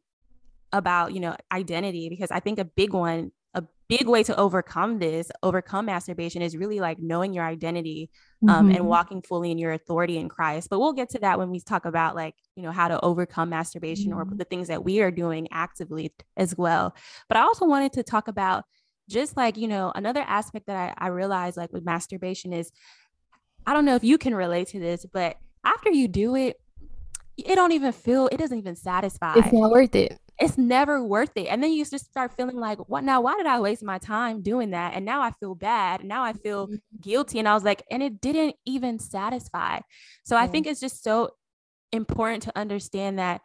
about, you know, identity because I think a big one big way to overcome this, overcome masturbation, is really like knowing your identity um, mm-hmm. and walking fully in your authority in Christ. But we'll get to that when we talk about like, you know, how to overcome masturbation mm-hmm. or the things that we are doing actively as well. But I also wanted to talk about just like, you know, another aspect that I, I realized like with masturbation is I don't know if you can relate to this, but after you do it, it don't even feel it doesn't even satisfy. It's not worth it it's never worth it. And then you just start feeling like, what now? Why did I waste my time doing that? And now I feel bad. Now I feel mm-hmm. guilty. And I was like, and it didn't even satisfy. So I think it's just so important to understand that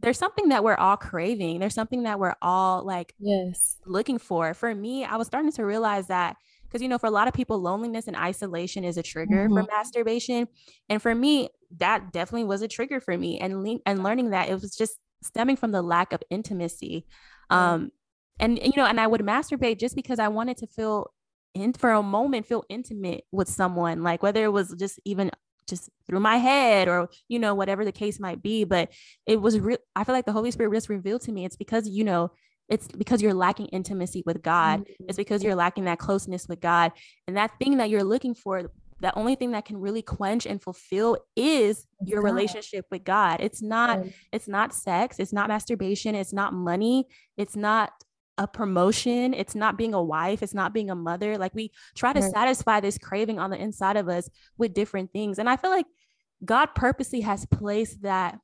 there's something that we're all craving. There's something that we're all like yes looking for. For me, I was starting to realize that because you know for a lot of people loneliness and isolation is a trigger mm-hmm. for masturbation and for me that definitely was a trigger for me and le- and learning that it was just stemming from the lack of intimacy. Um, and you know, and I would masturbate just because I wanted to feel in for a moment, feel intimate with someone, like whether it was just even just through my head or you know whatever the case might be but it was real i feel like the holy spirit just revealed to me it's because you know it's because you're lacking intimacy with god mm-hmm. it's because you're lacking that closeness with god and that thing that you're looking for the only thing that can really quench and fulfill is your God. relationship with God. It's not yeah. it's not sex, it's not masturbation, it's not money, it's not a promotion, it's not being a wife, it's not being a mother. Like we try to right. satisfy this craving on the inside of us with different things. And I feel like God purposely has placed that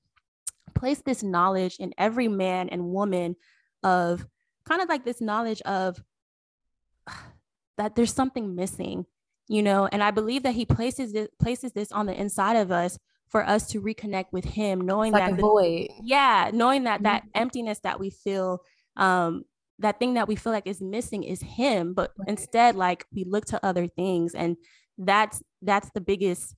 placed this knowledge in every man and woman of kind of like this knowledge of that there's something missing you know and i believe that he places this places this on the inside of us for us to reconnect with him knowing like that void yeah knowing that mm-hmm. that emptiness that we feel um that thing that we feel like is missing is him but right. instead like we look to other things and that's that's the biggest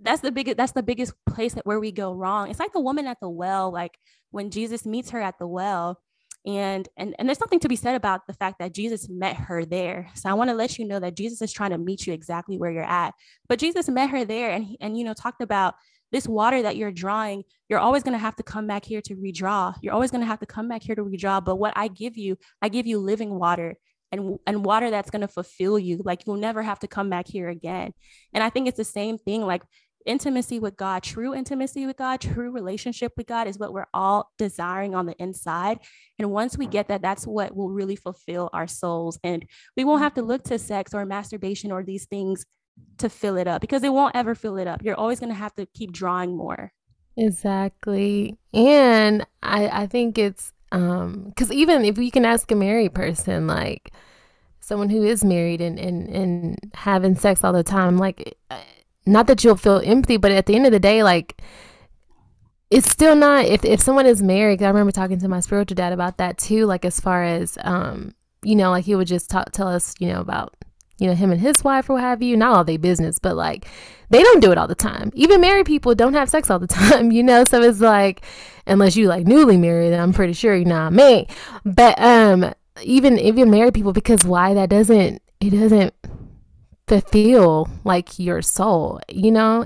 that's the biggest that's the biggest place that where we go wrong it's like the woman at the well like when jesus meets her at the well and and and there's something to be said about the fact that Jesus met her there. So I want to let you know that Jesus is trying to meet you exactly where you're at. But Jesus met her there and and you know talked about this water that you're drawing, you're always going to have to come back here to redraw. You're always going to have to come back here to redraw, but what I give you, I give you living water and and water that's going to fulfill you like you'll never have to come back here again and i think it's the same thing like intimacy with God, true intimacy with God, true relationship with God is what we're all desiring on the inside. And once we get that, that's what will really fulfill our souls. And we won't have to look to sex or masturbation or these things to fill it up because it won't ever fill it up. You're always going to have to keep drawing more. Exactly. And I, I think it's, um, because even if you can ask a married person, like, someone who is married and, and, and having sex all the time, like, not that you'll feel empty, but at the end of the day, like it's still not if if someone is married. I remember talking to my spiritual dad about that too. Like as far as um, you know, like he would just talk, tell us, you know, about you know, him and his wife or what have you. Not all their business, but like they don't do it all the time. Even married people don't have sex all the time, you know? So it's like, unless you like newly married, I'm pretty sure you're not me. But um even even married people, because why that doesn't it doesn't fulfill like your soul, you know?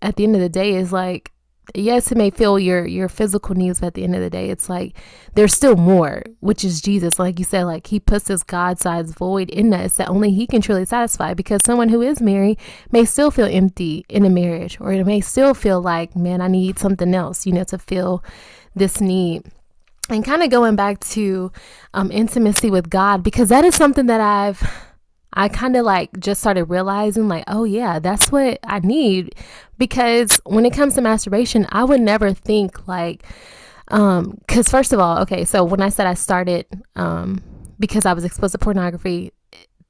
At the end of the day is like yes it may fill your your physical needs but at the end of the day it's like there's still more which is jesus like you said like he puts this god-sized void in us that only he can truly satisfy because someone who is married may still feel empty in a marriage or it may still feel like man i need something else you know to fill this need and kind of going back to um, intimacy with god because that is something that i've I kind of like just started realizing, like, oh, yeah, that's what I need. Because when it comes to masturbation, I would never think, like, um, because first of all, okay, so when I said I started, um, because I was exposed to pornography,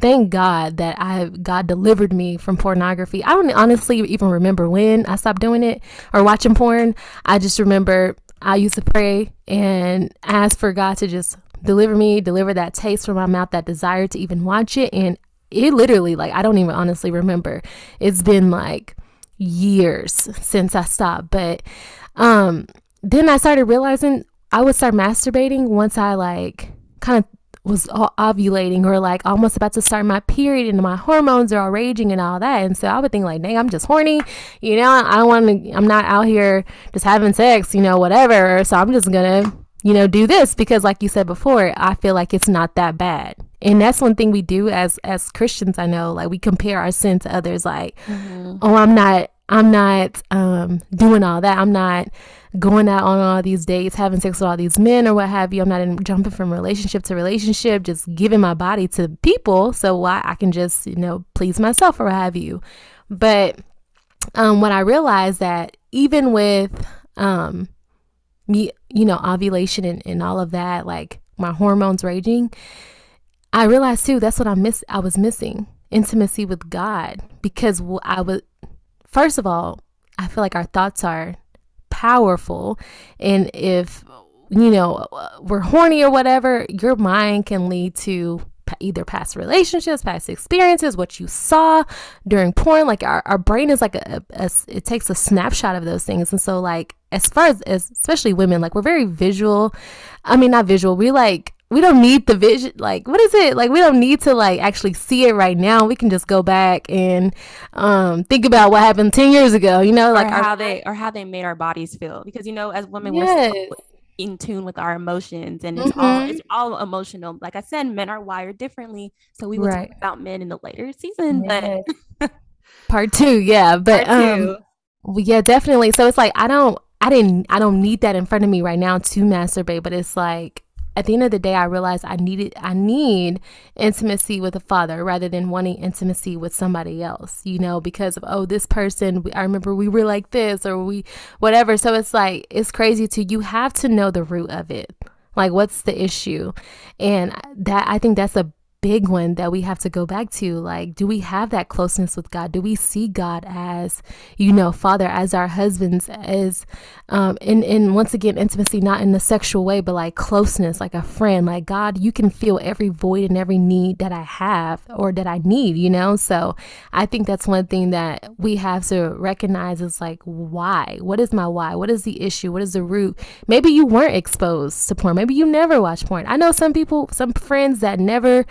thank God that I God delivered me from pornography. I don't honestly even remember when I stopped doing it or watching porn. I just remember I used to pray and ask for God to just deliver me, deliver that taste from my mouth, that desire to even watch it. And it literally like I don't even honestly remember. It's been like years since I stopped, but um then I started realizing I would start masturbating once I like kind of was ovulating or like almost about to start my period and my hormones are all raging and all that. And so I would think like, dang, I'm just horny. You know, I don't want to, I'm not out here just having sex, you know, whatever. So I'm just going to, you know, do this because like you said before, I feel like it's not that bad and that's one thing we do as as christians i know like we compare our sin to others like mm-hmm. oh i'm not i'm not um doing all that. I'm not going out on all these dates having sex with all these men or what have you. I'm not in, jumping from relationship to relationship just giving my body to people so why i can just you know please myself or what have you. But um when i realized that even with um me you know ovulation and, and all of that like my hormones raging I realized too that's what I miss. I was missing intimacy with God because I was. First of all, I feel like our thoughts are powerful, and if you know we're horny or whatever, your mind can lead to either past relationships, past experiences, what you saw during porn. Like our, our brain is like a, a, a, it takes a snapshot of those things. And so like as far as, as especially women, like we're very visual. I mean, not visual. We like we don't need the vision like what is it like we don't need to like actually see it right now we can just go back and um think about what happened 10 years ago you know like or how they or how they made our bodies feel because you know as women yes. we're so in tune with our emotions and it's mm-hmm. all it's all emotional like i said men are wired differently so we will right. talk about men in the later season yes. but part two yeah but um yeah definitely so it's like i don't i didn't i don't need that in front of me right now to masturbate but it's like at the end of the day, I realized I needed I need intimacy with a father rather than wanting intimacy with somebody else, you know, because of oh this person I remember we were like this or we whatever. So it's like it's crazy to you have to know the root of it. Like what's the issue? And that I think that's a big one that we have to go back to. Like, do we have that closeness with God? Do we see God as, you know, Father, as our husbands, as, um, in, in once again, intimacy, not in a sexual way, but like closeness, like a friend, like God, you can feel every void and every need that I have or that I need, you know? So I think that's one thing that we have to recognize is like, why? What is my why? What is the issue? What is the root? Maybe you weren't exposed to porn. Maybe you never watched porn. I know some people, some friends that never,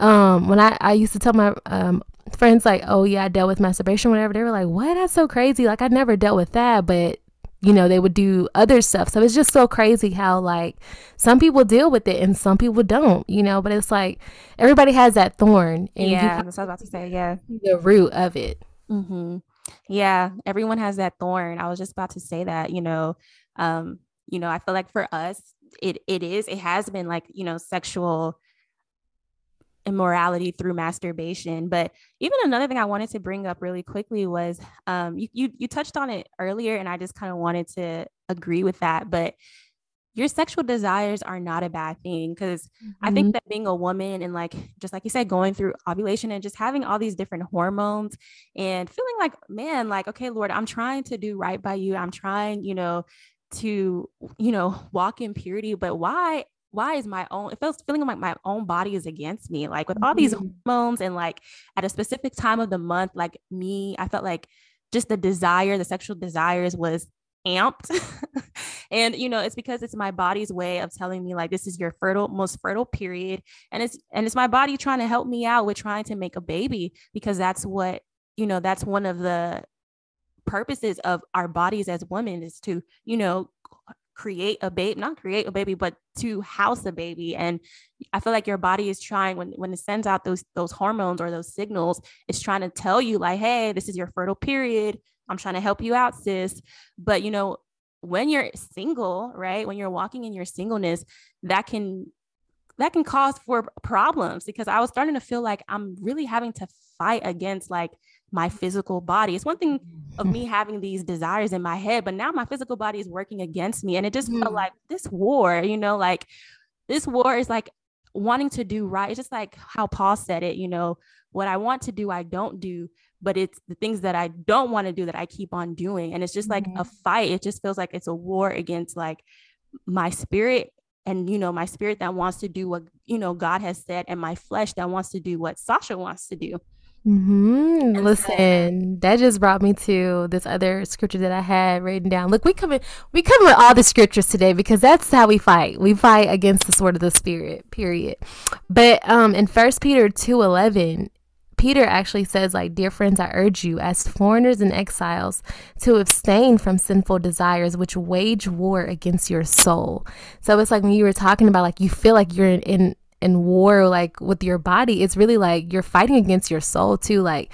um, when I, I used to tell my um, friends like, oh yeah, I dealt with masturbation, whatever, they were like, what? That's so crazy. Like I never dealt with that, but you know, they would do other stuff. So it's just so crazy how like some people deal with it and some people don't, you know, but it's like everybody has that thorn. And yeah, that's what I was about to say. Yeah. The root of it. Mm-hmm. Yeah. Everyone has that thorn. I was just about to say that, you know, um, you know, I feel like for us, it it is, it has been like, you know, sexual immorality through masturbation. But even another thing I wanted to bring up really quickly was um, you, you you touched on it earlier, and I just kind of wanted to agree with that. But your sexual desires are not a bad thing because mm-hmm. I think mm-hmm. that being a woman and like just like you said, going through ovulation and just having all these different hormones and feeling like, man, like, okay, Lord, I'm trying to do right by you. I'm trying, you know, to, you know, walk in purity, but why why is my own it feels feeling like my own body is against me like with all these mm-hmm. hormones and like at a specific time of the month like me i felt like just the desire the sexual desires was amped and you know it's because it's my body's way of telling me like this is your fertile most fertile period and it's and it's my body trying to help me out with trying to make a baby because that's what you know that's one of the purposes of our bodies as women is to you know create a baby not create a baby but to house a baby. And i feel like your body is trying when when it sends out those those hormones or those signals it's trying to tell you like hey this is your fertile period. I'm trying to help you out sis. But you know when you're single right when you're walking in your singleness that can that can cause for problems because i was starting to feel like i'm really having to fight against like my physical body. It's one thing of me having these desires in my head, but now my physical body is working against me. And it just mm. felt like this war, you know, like this war is like wanting to do right. It's just like how Paul said it, you know, what I want to do, I don't do, but it's the things that I don't want to do that I keep on doing. And it's just like mm. a fight. It just feels like it's a war against like my spirit and you know my spirit that wants to do what you know God has said and my flesh that wants to do what Sasha wants to do. Mm-hmm. Listen, that just brought me to this other scripture that I had written down. Look, we come in, we come with all the scriptures today because that's how we fight. We fight against the sword of the spirit. Period. But um, in First Peter two eleven, Peter actually says, like, dear friends, I urge you, as foreigners and exiles, to abstain from sinful desires which wage war against your soul. So it's like when you were talking about, like, you feel like you're in, in in war like with your body it's really like you're fighting against your soul too like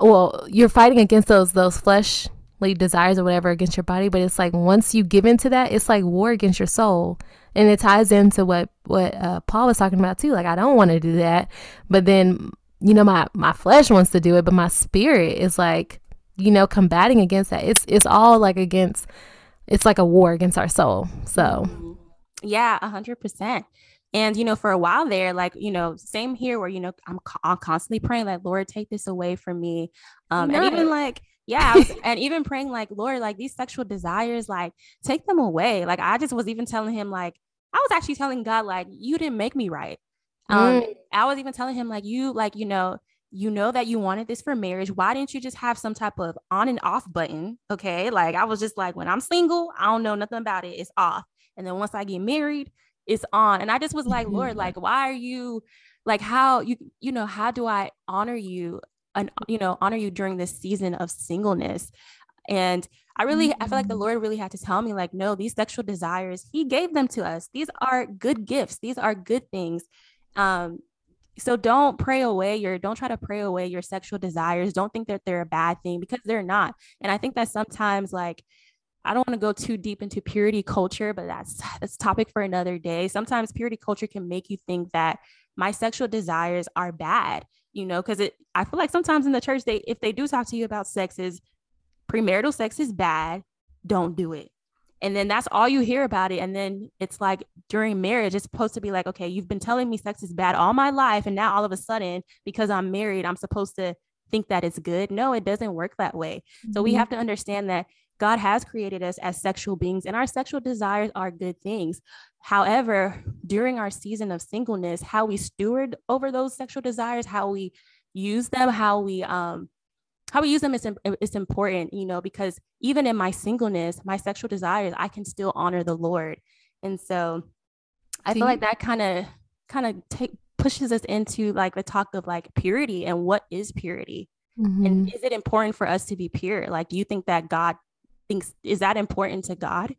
well you're fighting against those those fleshly desires or whatever against your body but it's like once you give into that it's like war against your soul. And it ties into what what uh, paul was talking about too like i don't want to do that. But then you know my my flesh wants to do it but my spirit is like you know combating against that. It's it's all like against it's like a war against our soul. So yeah a hundred percent and, you know, for a while there, like, you know, same here where, you know, I'm, I'm constantly praying, like, Lord, take this away from me. Um, and even like, yeah, was, and even praying, like, Lord, like these sexual desires, like, take them away. Like, I just was even telling him, like, I was actually telling God, like, you didn't make me right. Um, mm. I was even telling him, like, you, like, you know, you know that you wanted this for marriage. Why didn't you just have some type of on and off button? Okay. Like, I was just like, when I'm single, I don't know nothing about it. It's off. And then once I get married, is on. And I just was like, Lord, like, why are you like how you, you know, how do I honor you and you know, honor you during this season of singleness? And I really, I feel like the mm. Lord really had to tell me, like, no, these sexual desires, He gave them to us. These are good gifts. These are good things. Um, so don't pray away your, don't try to pray away your sexual desires. Don't think that they're a bad thing because they're not. And I think that sometimes, like, I don't want to go too deep into purity culture, but that's that's topic for another day. Sometimes purity culture can make you think that my sexual desires are bad, you know, because it I feel like sometimes in the church they if they do talk to you about sex is premarital sex is bad, don't do it. And then that's all you hear about it. And then it's like during marriage, it's supposed to be like, okay, you've been telling me sex is bad all my life. And now all of a sudden, because I'm married, I'm supposed to think that it's good. No, it doesn't work that way. Mm-hmm. So we mm-hmm. have to understand that God has created us as sexual beings, and our sexual desires are good things. However, during our season of singleness, how we steward over those sexual desires, how we use them, how we um how we use them is, is important, you know, because even in my singleness, my sexual desires, I can still honor the Lord. And so I feel like that kind of kind of take pushes us into like the talk of like purity and what is purity. Mm-hmm. And is it important for us to be pure? Like, you think that God thinks is that important to God?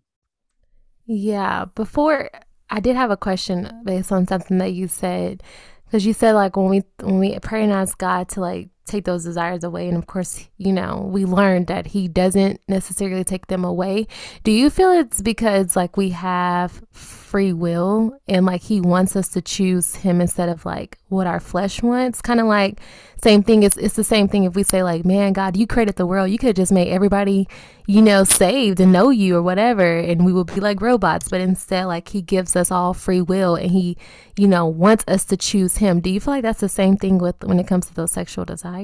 Yeah. Before I did have a question based on something that you said because you said like when we when we pray and ask God to like take those desires away. And of course you know we learned that he doesn't necessarily take them away. Do you feel it's because like we have free will and like he wants us to choose him instead of like what our flesh wants? Kind of like same thing it's, it's the same thing if we say like man god you created the world. You could just made everybody you know saved and know you or whatever. And we would be like robots. But instead like he gives us all free will and he you know wants us to choose him. Do you feel like that's the same thing with when it comes to those sexual desires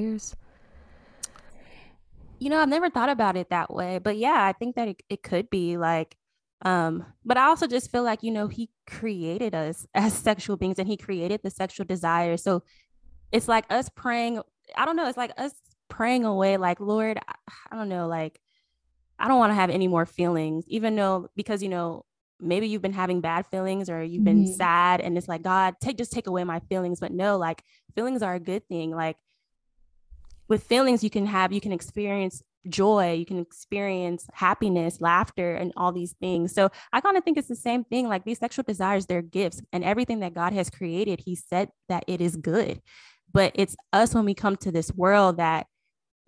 you know i've never thought about it that way but yeah i think that it, it could be like Um, but I also just feel like, you know, he created us as sexual beings and he created the sexual desire. So it's like us praying, I don't know, it's like us praying away, like, Lord, I, I don't know, like, I don't want to have any more feelings, even though, because, you know, maybe you've been having bad feelings or you've been mm-hmm. sad and it's like, God, take, just take away my feelings. But no, like, feelings are a good thing. Like, with feelings you can have, you can experience joy, you can experience happiness, laughter, and all these things. So I kind of think it's the same thing. Like these sexual desires, they're gifts, and everything that God has created, He said that it is good. But it's us when we come to this world that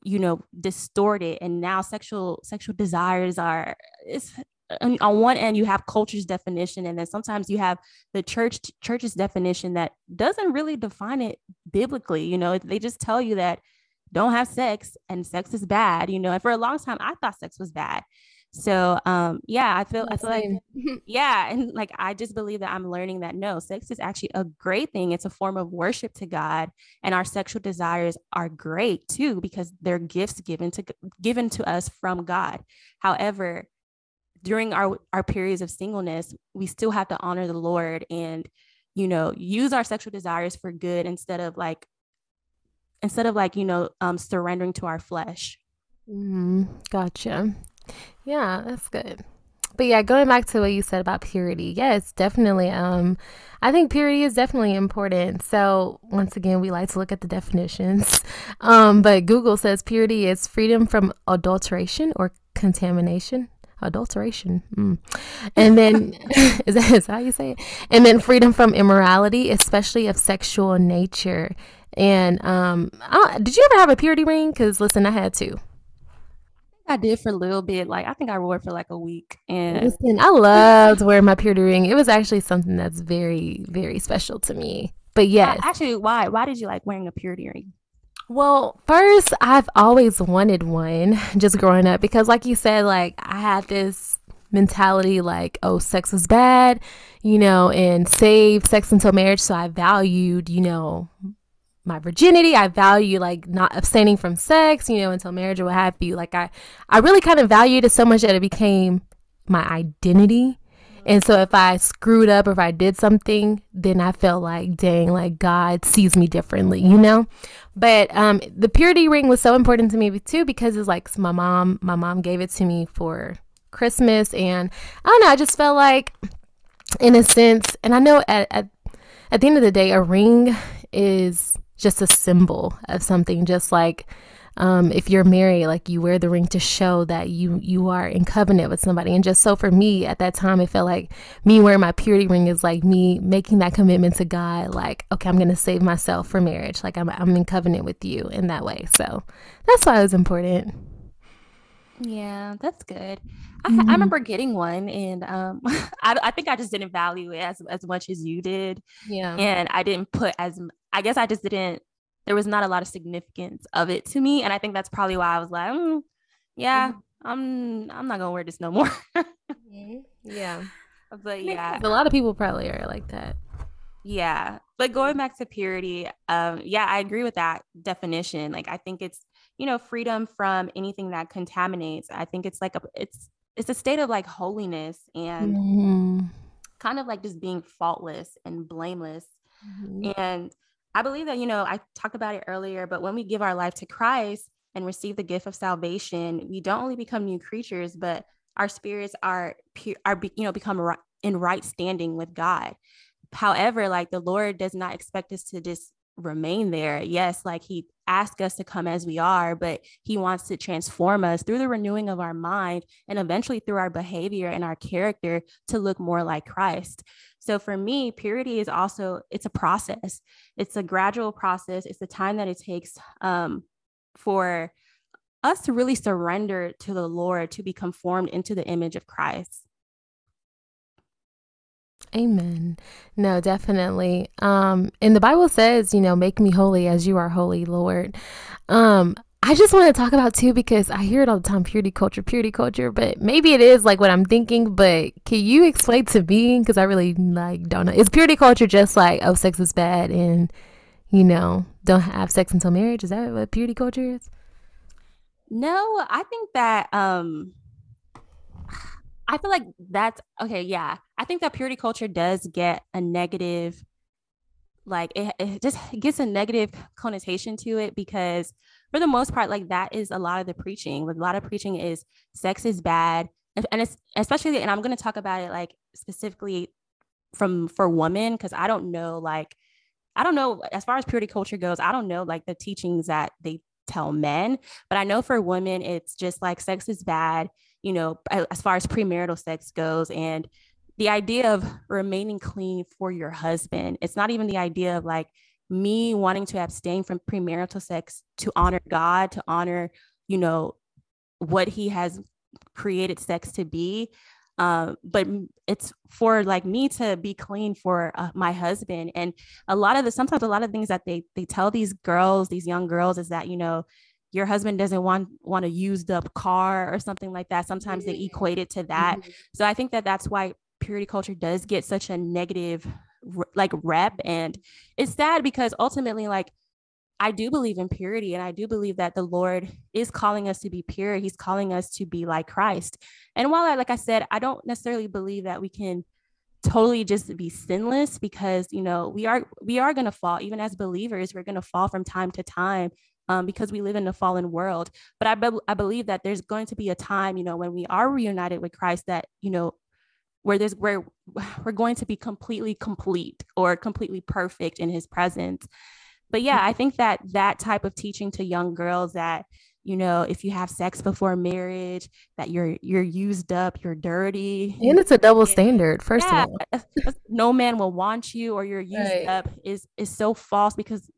you know distort it and now sexual sexual desires are it's on one end you have culture's definition and then sometimes you have the church church's definition that doesn't really define it biblically you know they just tell you that don't have sex and sex is bad you know and for a long time i thought sex was bad. So um yeah i feel i feel like yeah and like i just believe that i'm learning that no sex is actually a great thing. It's a form of worship to god and our sexual desires are great too because they're gifts given to given to us from god. However during our our periods of singleness we still have to honor the lord and you know use our sexual desires for good instead of like instead of like you know um surrendering to our flesh. Mm-hmm. gotcha. Yeah that's good. But yeah going back to what you said about purity yes definitely um i think purity is definitely important. So once again we like to look at the definitions. Um but google says purity is freedom from adulteration or contamination. Adulteration mm. and then is that is how you say it? And then freedom from immorality especially of sexual nature and um, I, did you ever have a purity ring? Because listen, I had two. I did for a little bit. Like I think I wore it for like a week. And listen, I loved wearing my purity ring. It was actually something that's very, very special to me. But yes, actually, why? Why did you like wearing a purity ring? Well, first, I've always wanted one just growing up because, like you said, like I had this mentality like, oh, sex is bad, you know, and save sex until marriage. So I valued, you know, my virginity. I value like not abstaining from sex, you know, until marriage or what have you. Like I, I really kind of valued it so much that it became my identity. And so if I screwed up if I did something, then I felt like, dang, like God sees me differently, you know? But um, the purity ring was so important to me too because it's like my mom, my mom gave it to me for Christmas. And I don't know, I just felt like, in a sense, and I know at, at, at the end of the day, a ring is just a symbol of something just like um, if you're married like you wear the ring to show that you you are in covenant with somebody and just so for me at that time it felt like me wearing my purity ring is like me making that commitment to god like okay i'm gonna save myself for marriage like i'm, I'm in covenant with you in that way so that's why it was important yeah, that's good. I, mm-hmm. I remember getting one, and um, I, I think I just didn't value it as as much as you did. Yeah, and I didn't put as I guess I just didn't. There was not a lot of significance of it to me, and I think that's probably why I was like, mm, yeah, mm-hmm. I'm I'm not gonna wear this no more. mm-hmm. Yeah, but yeah, a lot of people probably are like that. Yeah, but going back to purity, um, yeah, I agree with that definition. Like, I think it's you know freedom from anything that contaminates i think it's like a it's it's a state of like holiness and mm-hmm. kind of like just being faultless and blameless mm-hmm. and i believe that you know i talked about it earlier but when we give our life to christ and receive the gift of salvation we don't only become new creatures but our spirits are are you know become in right standing with god. However like the lord does not expect us to just remain there. Yes, like he asked us to come as we are, but he wants to transform us through the renewing of our mind and eventually through our behavior and our character to look more like Christ. So for me, purity is also it's a process. It's a gradual process. It's the time that it takes um, for us to really surrender to the Lord to be conformed into the image of Christ. Amen. No, definitely. Um, and the Bible says, you know, make me holy as you are holy, Lord. Um, I just want to talk about too because I hear it all the time purity culture, purity culture, but maybe it is like what I'm thinking. But can you explain to me? Because I really like don't know. Is purity culture just like, oh, sex is bad and, you know, don't have sex until marriage? Is that what purity culture is? No, I think that um I feel like that's okay. Yeah. I think that purity culture does get a negative, like it, it just gets a negative connotation to it because for the most part, like that is a lot of the preaching. Like, a lot of preaching is sex is bad. And it's especially, and I'm going to talk about it like specifically from for women, because I don't know, like, I don't know as far as purity culture goes, I don't know like the teachings that they tell men, but I know for women, it's just like sex is bad you know, as far as premarital sex goes. And the idea of remaining clean for your husband, it's not even the idea of like me wanting to abstain from premarital sex to honor God, to honor, you know, what he has created sex to be. Um, but it's for like me to be clean for uh, my husband. And a lot of the sometimes a lot of things that they they tell these girls, these young girls, is that you know your husband doesn't want want a used up car or something like that sometimes they equate it to that mm-hmm. so i think that that's why purity culture does get such a negative like rep and it's sad because ultimately like I do believe in purity and I do believe that the Lord is calling us to be pure. He's calling us to be like Christ. And while I like I said, I don't necessarily believe that we can totally just be sinless because, you know, we are we are going to fall even as believers, we're going to fall from time to time um, because we live in a fallen world. But I, be- I believe that there's going to be a time, you know, when we are reunited with Christ that, you know, where there's where we're going to be completely complete or completely perfect in his presence. But yeah, I think that that type of teaching to young girls that you know if you have sex before marriage that you're you're used up you're dirty and it's a double standard first yeah, of all no man will want you or you're used right. up is is so false because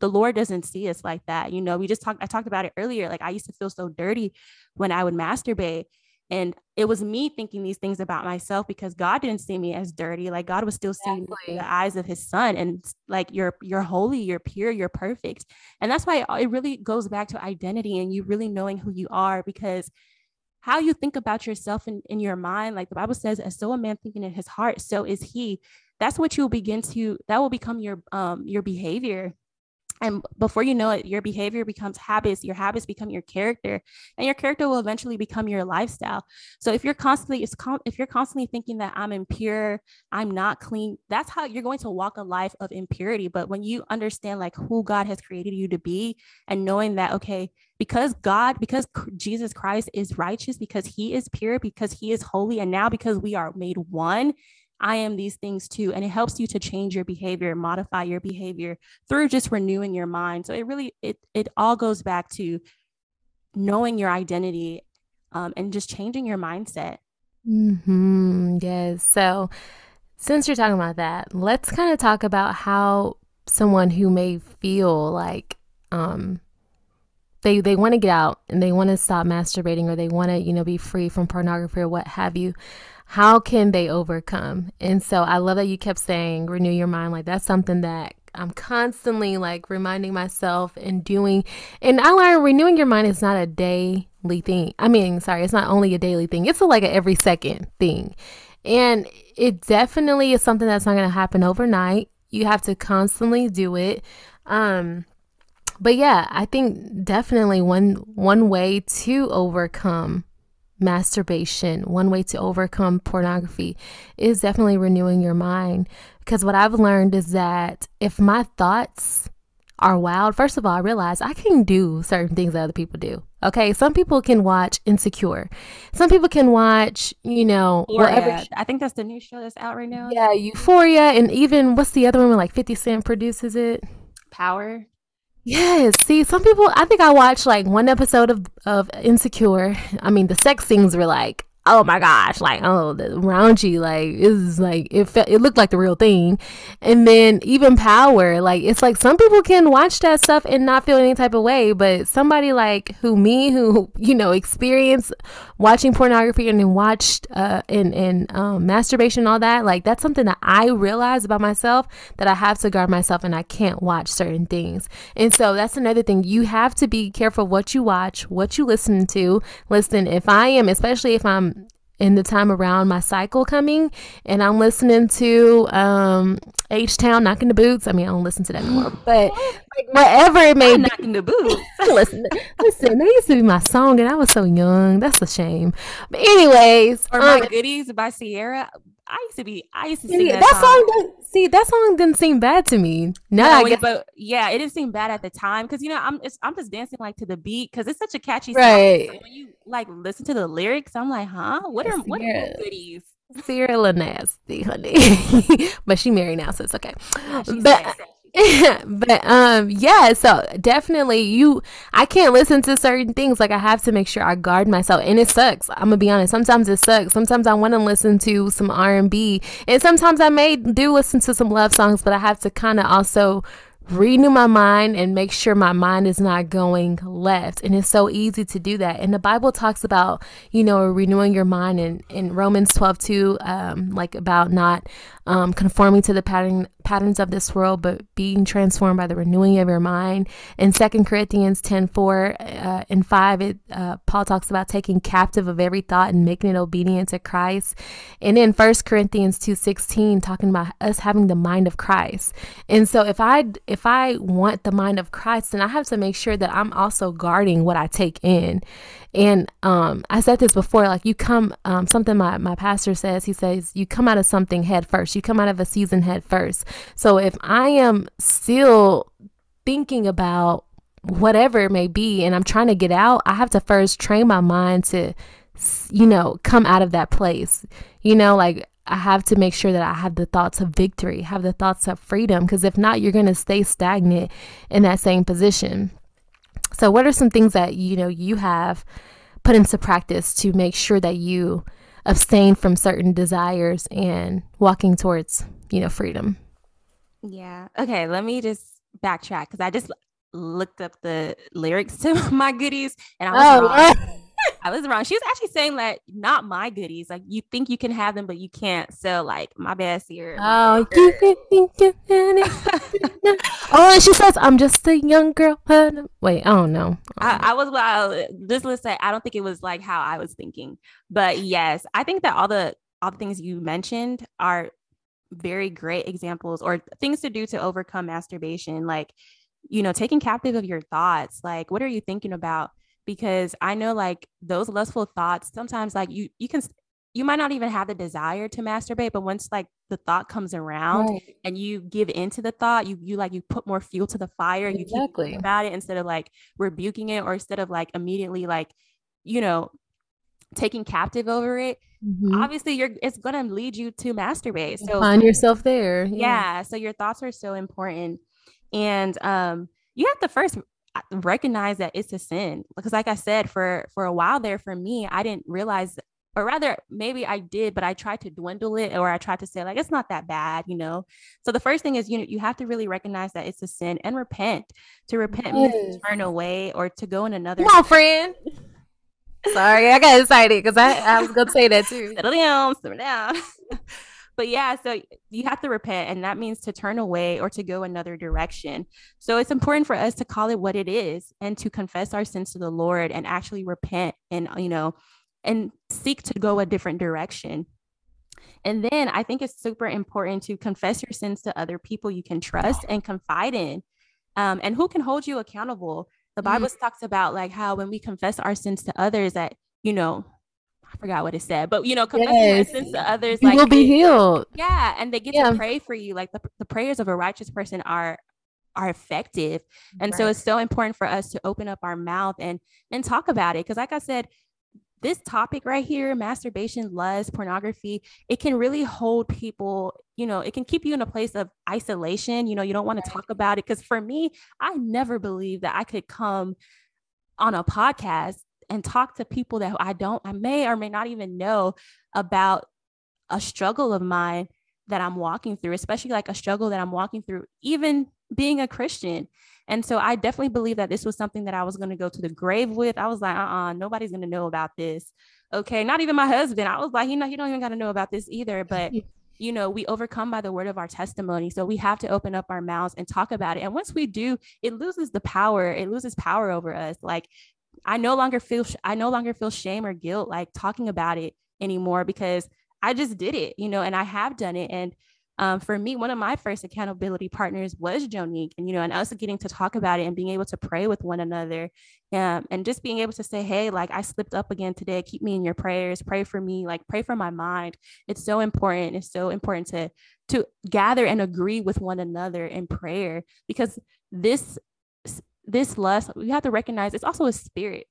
the Lord doesn't see us like that. You know, we just talked, I talked about it earlier. Like I used to feel so dirty when I would masturbate. And it was me thinking these things about myself because God didn't see me as dirty. Like God was still seeing exactly. the eyes of his son. And like you're you're holy, you're pure, you're perfect. And that's why it really goes back to identity and you really knowing who you are because how you think about yourself in, in your mind, like the Bible says, as so a man thinking in his heart, so is he. That's what you'll begin to, that will become your um your behavior and before you know it your behavior becomes habits your habits become your character and your character will eventually become your lifestyle. So if you're constantly if you're constantly thinking that i'm impure i'm not clean that's how you're going to walk a life of impurity. But when you understand like who god has created you to be and knowing that okay because god because jesus christ is righteous because he is pure because he is holy and now because we are made one I am these things too. And it helps you to change your behavior, modify your behavior through just renewing your mind. So it really, it, it all goes back to knowing your identity um, and just changing your mindset. Mm-hmm. Yes. So since you're talking about that, let's kind of talk about how someone who may feel like um, they they want to get out and they want to stop masturbating or they want to you know be free from pornography or what have you how can they overcome? And so I love that you kept saying renew your mind. Like that's something that I'm constantly like reminding myself and doing. And I learned renewing your mind is not a daily thing. I mean, sorry, it's not only a daily thing, it's a, like a every second thing. And it definitely is something that's not going to happen overnight. You have to constantly do it. Um, but yeah, I think definitely one one way to overcome masturbation, one way to overcome pornography is definitely renewing your mind. Because what I've learned is that if my thoughts are wild, first of all, I realize I can do certain things that other people do. Okay, some people can watch Insecure. Some people can watch, you know, whatever. I think that's the new show that's out right now. Yeah, Euphoria, and even what's the other one? Where, Like Fifty Cent produces it. Power. Yes. See, some people. I think I watched like one episode of of Insecure. I mean, the sex scenes were like oh my gosh, like oh the raunchy, like it's like it felt it looked like the real thing. And then even power, like it's like some people can watch that stuff and not feel any type of way, but somebody like who me who you know experience watching pornography and then watched uh and and um, masturbation and all that, like that's something that I realize about myself that I have to guard myself and I can't watch certain things. And so that's another thing. You have to be careful what you watch, what you listen to. Listen, if I am, especially if I'm in the time around my cycle coming and I'm listening to um H Town knocking the boots. I mean I don't listen to that anymore, but like whatever it may I'm be knocking the boots. listen listen, that used to be my song and I was so young. That's a shame. But anyways, or my um, goodies by Ciara. I used to be I used to see, sing that, that, song didn't, see that song didn't seem bad to me. Now No, I guess but yeah, it didn't seem bad at the time because you know I'm I'm just dancing like to the beat because it's such a catchy song. right. When you like listen to the lyrics, I'm like, huh? What are what are goodies? Ciara nasty, honey. but she married now, so it's okay. She's But sexy. but um yeah so definitely you i can't listen to certain things like i have to make sure i guard myself and it sucks i'm gonna be honest sometimes it sucks sometimes i want to listen to some r&b and sometimes i may do listen to some love songs but i have to kind of also renew my mind and make sure my mind is not going left and it's so easy to do that and the bible talks about you know renewing your mind in, in romans 12 2 um, like about not um, conforming to the pattern patterns of this world but being transformed by the renewing of your mind. In second corinthians 10 4 uh, and 5 it uh, paul talks about taking captive of every thought and making it obedient to christ. And in first corinthians 2 16 talking about us having the mind of christ. And so if I if I want the mind of Christ, then I have to make sure that I'm also guarding what I take in. And um, I said this before, like you come, um, something my, my pastor says, he says, you come out of something head first. You come out of a season head first. So if I am still thinking about whatever it may be and I'm trying to get out, I have to first train my mind to, you know, come out of that place. You know, like I have to make sure that I have the thoughts of victory, have the thoughts of freedom, because if not, you're going to stay stagnant in that same position. So, what are some things that you know you have put into practice to make sure that you abstain from certain desires and walking towards you know freedom? Yeah. Okay. Let me just backtrack because I just looked up the lyrics to my goodies and I was oh, wrong. I was wrong. She was actually saying that not my goodies. Like you think you can have them, but you can't. So like my bad here. Oh, you can think you can oh, and she says, "I'm just a young girl." but-" Wait, I don't know. I, I was well. Just let's say I don't think it was like how I was thinking, but yes, I think that all the all the things you mentioned are very great examples or things to do to overcome masturbation. Like, you know, taking captive of your thoughts. Like, what are you thinking about? Because I know like those lustful thoughts. Sometimes like you you can you might not even have the desire to masturbate, but once like the thought comes around Right. and you give into the thought, you you like you put more fuel to the fire. and You keep Exactly. thinking about it instead of like rebuking it or instead of like immediately like you know taking captive over it. Mhm. Obviously, you're it's gonna lead you to masturbate. So Find yourself there. yeah, so your thoughts are so important, and um, you have to first recognize that it's a sin because, like I said, for for a while there, for me, I didn't realize. Or rather, maybe I did, but I tried to dwindle it, or I tried to say like it's not that bad, you know. So the first thing is you know you have to really recognize that it's a sin and repent. To repent means to turn away or to go in another. Come on, friend. Sorry, I got excited because I, I was gonna say that too. settle down, settle down. but yeah, so you have to repent, and that means to turn away or to go another direction. So it's important for us to call it what it is and to confess our sins to the Lord and actually repent and, you know, and seek to go a different direction. And then I think it's super important to confess your sins to other people you can trust and confide in, um, and who can hold you accountable. The Mm. Bible talks about like how when we confess our sins to others, that you know, I forgot what it said, but you know, confessing Yes. sins to others, You like will be healed. yeah, and they get Yeah. to pray for you. Like the, the prayers of a righteous person are are effective. And so it's so important for us to open up our mouth and and talk about it. Cause like I said, this topic right here, masturbation, lust, pornography, it can really hold people, you know, it can keep you in a place of isolation. You know, you don't want to talk about it. Cause for me, I never believed that I could come on a podcast and talk to people that I don't, I may or may not even know about a struggle of mine that I'm walking through, especially like a struggle that I'm walking through, even being a Christian. And so I definitely believe that this was something that I was going to go to the grave with. I was like, uh uh nobody's going to know about this. Okay. Not even my husband. I was like, you know, you don't even got to know about this either. But, you know, we overcome by the word of our testimony. So we have to open up our mouths and talk about it. And once we do, it loses the power, it loses power over us. Like, I no longer feel I no longer feel shame or guilt like talking about it anymore because I just did it, you know, and I have done it. And um, for me, one of my first accountability partners was Jonique, and you know, and us getting to talk about it and being able to pray with one another, um, and just being able to say, "Hey, like I slipped up again today. Keep me in your prayers. Pray for me. Like pray for my mind. It's so important. It's so important to to gather and agree with one another in prayer because this this lust we have to recognize it's also a spirit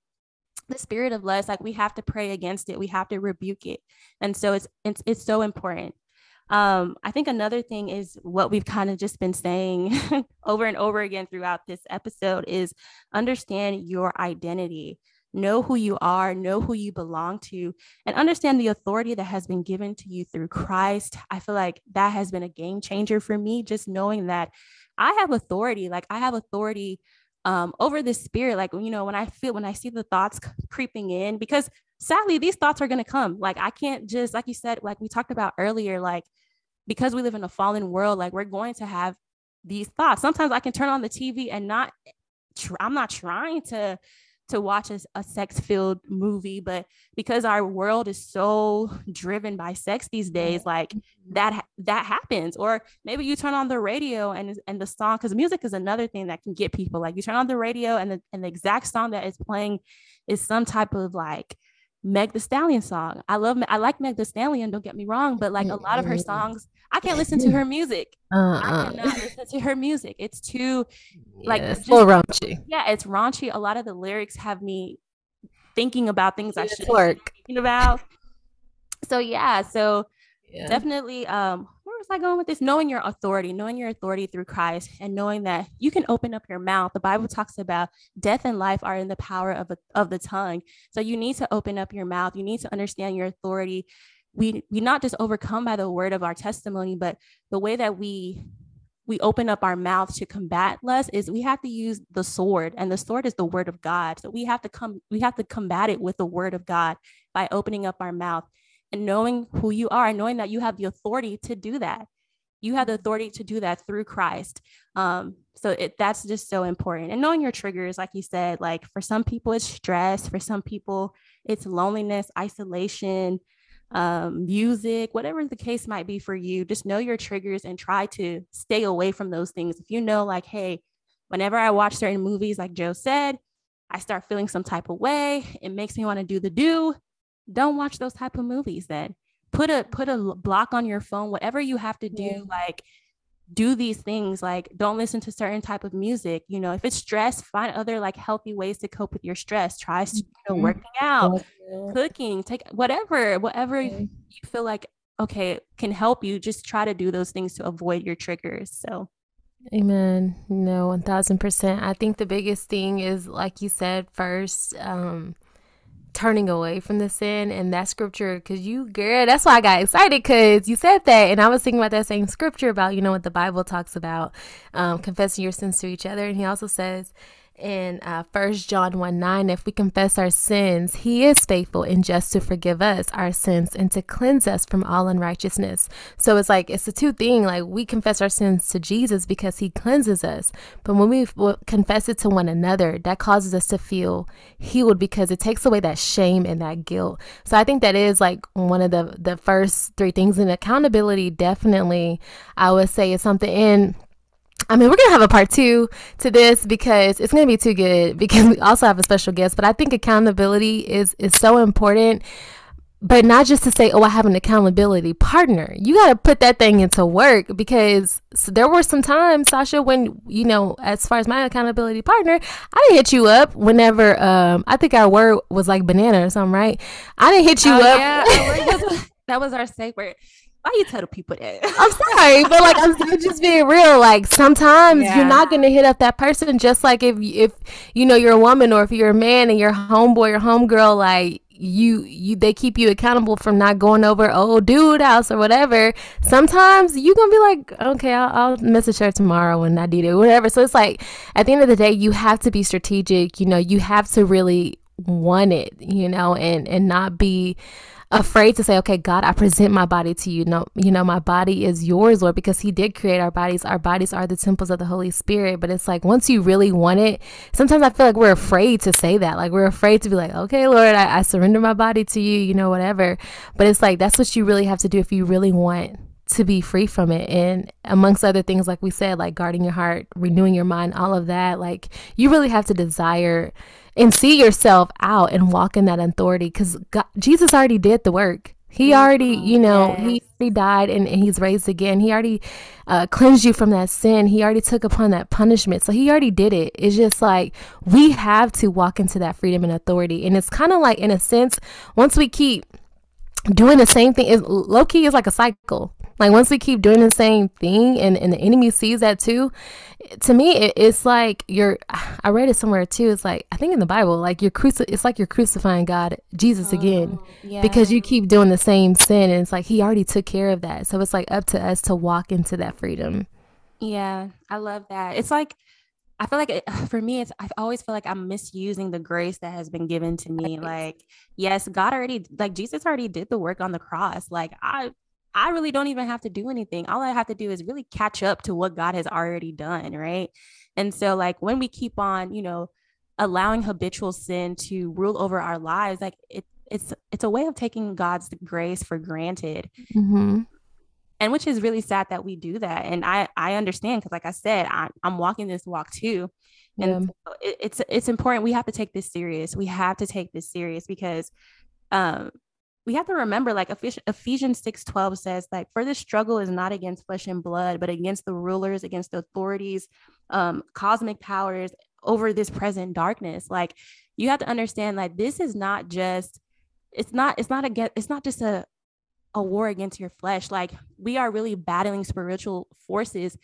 the spirit of lust like we have to pray against it we have to rebuke it and so it's it's, it's so important um, I think another thing is what we've kind of just been saying over and over again throughout this episode is understand your identity. Know who you are, know who you belong to, and understand the authority that has been given to you through Christ. I feel like that has been a game changer for me, just knowing that I have authority. Like I have authority um, over the spirit. Like, you know, when I feel, when I see the thoughts creeping in, because sadly, these thoughts are going to come. Like, I can't just, like you said, like we talked about earlier, like, because we live in a fallen world, like we're going to have these thoughts. Sometimes I can turn on the TV and not, tr- I'm not trying to to watch a, a sex filled movie but because our world is so driven by sex these days like mm-hmm. that that happens or maybe you turn on the radio and and the song because music is another thing that can get people like you turn on the radio and the, and the exact song that is playing is some type of like Meg the Stallion song. I love I like Meg the Stallion, don't get me wrong, but like a lot of her songs, I can't listen to her music. Uh-uh. I cannot listen to her music. It's too like yeah, it's just, raunchy. Yeah, it's raunchy. A lot of the lyrics have me thinking about things I should be thinking about. So yeah, so yeah. definitely um where was I going with this? Knowing your authority, knowing your authority through Christ, and knowing that you can open up your mouth. The Bible talks about death and life are in the power of, a, of the tongue. So you need to open up your mouth. You need to understand your authority. We we not just overcome by the word of our testimony, but the way that we we open up our mouth to combat lust is we have to use the sword and the sword is the word of god. So we have to come we have to combat it with the word of god by opening up our mouth and knowing who you are and knowing that you have the authority to do that. You have the authority to do that through christ. Um, so it, that's just so important. And knowing your triggers like you said like for some people it's stress for some people it's loneliness isolation um, music whatever the case might be for you just know your triggers and try to stay away from those things if you know like hey whenever i watch certain movies like joe said i start feeling some type of way it makes me want to do the do don't watch those type of movies then put a put a block on your phone whatever you have to do yeah. like do these things like don't listen to certain type of music you know if it's stress find other like healthy ways to cope with your stress. Try you know, mm-hmm. working out cooking take whatever whatever you feel like okay can help you just try to do those things to avoid your triggers so. Amen. No 1000% i think the biggest thing is like you said first um turning away from the sin and that scripture because you girl that's why i got excited because you said that and i was thinking about that same scripture about you know what the bible talks about um, confessing your sins to each other and he also says in uh, John 1 9, if we confess our sins, he is faithful and just to forgive us our sins and to cleanse us from all unrighteousness. So it's like, it's a two thing. Like we confess our sins to Jesus because he cleanses us. But when we confess it to one another, that causes us to feel healed because it takes away that shame and that guilt. So I think that is like one of the, the first three things. And accountability, definitely, I would say is something. in. I mean, we're gonna have a part two to this because it's gonna be too good because we also have a special guest. But I think accountability is is so important. But not just to say, oh, I have an accountability partner. You got to put that thing into work because there were some times, Sasha, when, you know, as far as my accountability partner, I didn't hit you up whenever, um, I think our word was like banana or something, right? I didn't hit you oh, up. Yeah. that was our safe word. Why you tell the people that? I'm sorry, but like I'm, I'm just being real. Like sometimes yeah. you're not gonna hit up that person. Just like if if you know you're a woman or if you're a man and your homeboy or homegirl like you you they keep you accountable from not going over old dude house or whatever sometimes you gonna be like okay I'll, I'll message her tomorrow when i need it whatever so it's like at the end of the day you have to be strategic you know you have to really want it you know and and not be afraid to say, okay, God, I present my body to you. No, you know, my body is yours, Lord, because He did create our bodies. Our bodies are the temples of the Holy Spirit. But it's like once you really want it, sometimes I feel like we're afraid to say that. Like we're afraid to be like, okay, Lord, I, I surrender my body to you, you know, whatever. But it's like that's what you really have to do if you really want to be free from it. And amongst other things, like we said, like guarding your heart, renewing your mind, all of that, like you really have to desire and see yourself out and walk in that authority because Jesus already did the work. He already, you know, yes. he already died and, and, he's raised again. He already uh, cleansed you from that sin. He already took upon that punishment. So he already did it. It's just like we have to walk into that freedom and authority. And it's kind of like, in a sense, once we keep doing the same thing, is low key is like a cycle. Like once we keep doing the same thing and, and the enemy sees that too, to me it, it's like you're I read it somewhere too. It's like I think in the Bible, like you're cruci- it's like you're crucifying God, Jesus oh, again. Yeah. Because you keep doing the same sin and it's like he already took care of that. So it's like up to us to walk into that freedom. Yeah, I love that. It's like I feel like it, for me, it's I always feel like I'm misusing the grace that has been given to me. Like, yes, God already, like Jesus already did the work on the cross. Like, I I really don't even have to do anything. All I have to do is really catch up to what God has already done, right? And so like when we keep on, you know, allowing habitual sin to rule over our lives, like it it's it's a way of taking God's grace for granted. Mm-hmm. And which is really sad that we do that. And I I understand because like I said, I, I'm walking this walk too. And yeah. so it, it's it's important. We have to take this serious. We have to take this serious because um we have to remember like ephesians 6 12 says like for this struggle is not against flesh and blood but against the rulers against the authorities um, cosmic powers over this present darkness. Like you have to understand like this is not just it's not it's not against it's not just a a war against your flesh. Like we are really battling spiritual forces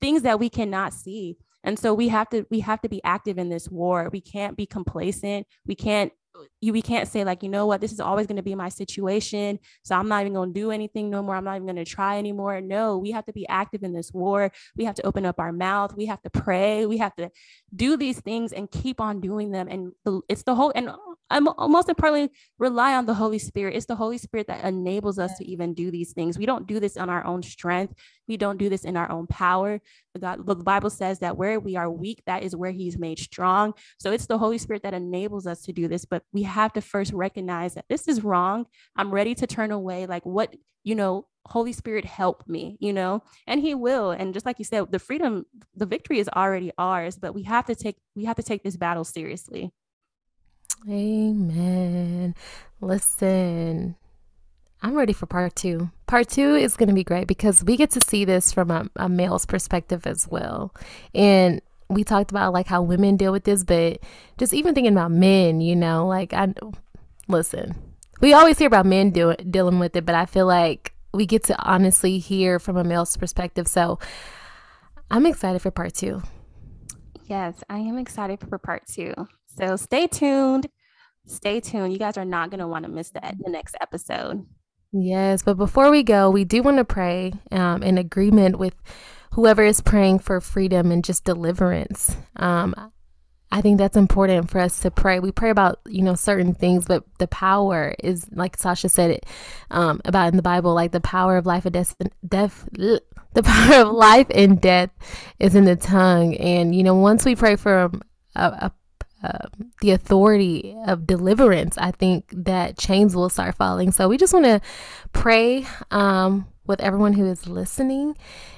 things that we cannot see. And so we have to we have to be active in this war. We can't be complacent. We can't you we can't say like you know what? This is always going to be my situation so i'm not even going to do anything no more. I'm not even going to try anymore. No we have to be active in this war. We have to open up our mouth. We have to pray. We have to do these things and keep on doing them. And it's the whole and I'm most importantly rely on the Holy Spirit. It's the Holy Spirit that enables us to even do these things. We don't do this on our own strength. We don't do this in our own power. God, the Bible says that where we are weak, that is where He's made strong. So it's the Holy Spirit that enables us to do this. But we have to first recognize that this is wrong. I'm ready to turn away. Like what you know, Holy Spirit, help me, you know, and He will. And just like you said, the freedom, the victory is already ours. But we have to take we have to take this battle seriously. Amen. Listen, I'm ready for part two. Part two is going to be great because we get to see this from a, a, male's perspective as well. And we talked about like how women deal with this, but just even thinking about men, you know, like I listen, we always hear about men do, dealing with it, but I feel like we get to honestly hear from a male's perspective. So I'm excited for part two. Yes, I am excited for part two. So stay tuned. Stay tuned. You guys are not going to want to miss that the next episode. Yes, but before we go, we do want to pray um, in agreement with whoever is praying for freedom and just deliverance. Um, I think that's important for us to pray. We pray about, you know, certain things, but the power is, like Sasha said it um, about in the Bible, like the power of life and death, death, the power of life and death is in the tongue. And, you know, once we pray for a, a the authority of deliverance, I think that chains will start falling. So we just want to pray um, with everyone who is listening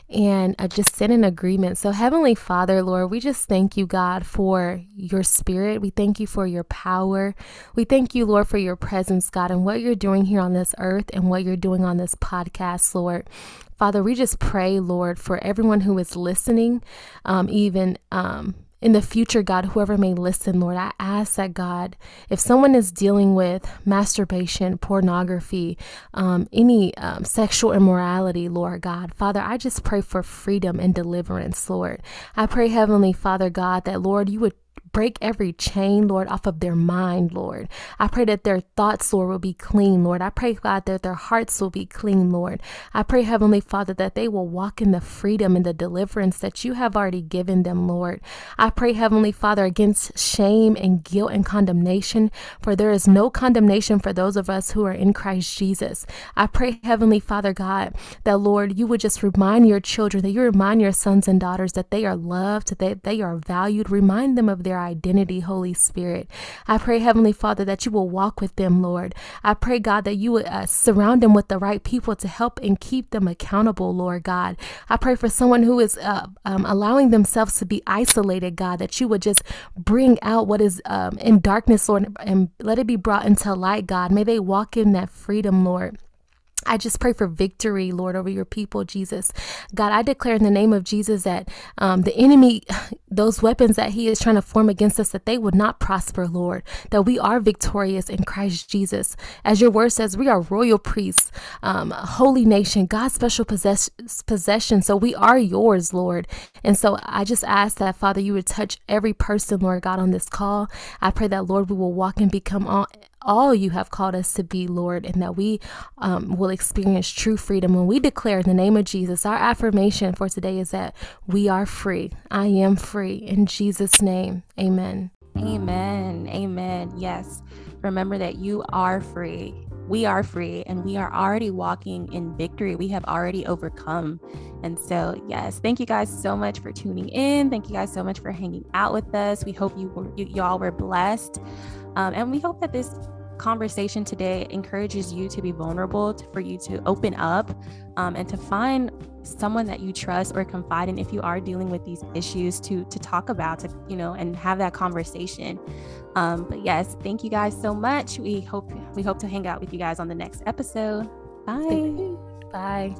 and uh, just sit in agreement. So, Heavenly Father, Lord, we just thank you, God, for your spirit. We thank you for your power. We thank you, Lord, for your presence, God, and what you're doing here on this earth and what you're doing on this podcast, Lord. Father, we just pray, Lord, for everyone who is listening, um, even. Um, in the future, God, whoever may listen, Lord, I ask that, God, if someone is dealing with masturbation, pornography, um, any um, sexual immorality, Lord God, Father, I just pray for freedom and deliverance, Lord. I pray, Heavenly Father God, that, Lord, you would break every chain, Lord, off of their mind, Lord. I pray that their thoughts, Lord, will be clean, Lord. I pray, God, that their hearts will be clean, Lord. I pray, Heavenly Father, that they will walk in the freedom and the deliverance that you have already given them, Lord. I pray, Heavenly Father, against shame and guilt and condemnation, for there is no condemnation for those of us who are in Christ Jesus. I pray, Heavenly Father God, that Lord, you would just remind your children, that you remind your sons and daughters that they are loved, that they are valued. Remind them of their identity, Holy Spirit. I pray, Heavenly Father, that you will walk with them, Lord. I pray, God, that you would uh, surround them with the right people to help and keep them accountable, Lord God. I pray for someone who is uh, um, allowing themselves to be isolated, God, that you would just bring out what is um, in darkness, Lord, and let it be brought into light, God. May they walk in that freedom, Lord. I just pray for victory, Lord, over your people, Jesus. God, I declare in the name of Jesus that um, the enemy, those weapons that he is trying to form against us, that they would not prosper, Lord. That we are victorious in Christ Jesus. As your word says, we are royal priests, um, holy nation, God's special possess- possession. So we are yours, Lord. And so I just ask that, Father, you would touch every person, Lord God, on this call. I pray that, Lord, we will walk and become all all you have called us to be, Lord, and that we um, will experience true freedom. When we declare in the name of Jesus, our affirmation for today is that we are free. I am free. In Jesus' name, amen. Amen. Amen. Yes. Remember that you are free. We are free and we are already walking in victory. We have already overcome. And so, yes, thank you guys so much for tuning in. Thank you guys so much for hanging out with us. We hope you were, you, y'all were blessed. Um, and we hope that this conversation today encourages you to be vulnerable, to, for you to open up um, and to find someone that you trust or confide in if you are dealing with these issues to to talk about to you know and have that conversation. Um, but yes thank you guys so much. We hope we hope to hang out with you guys on the next episode. Bye. Bye.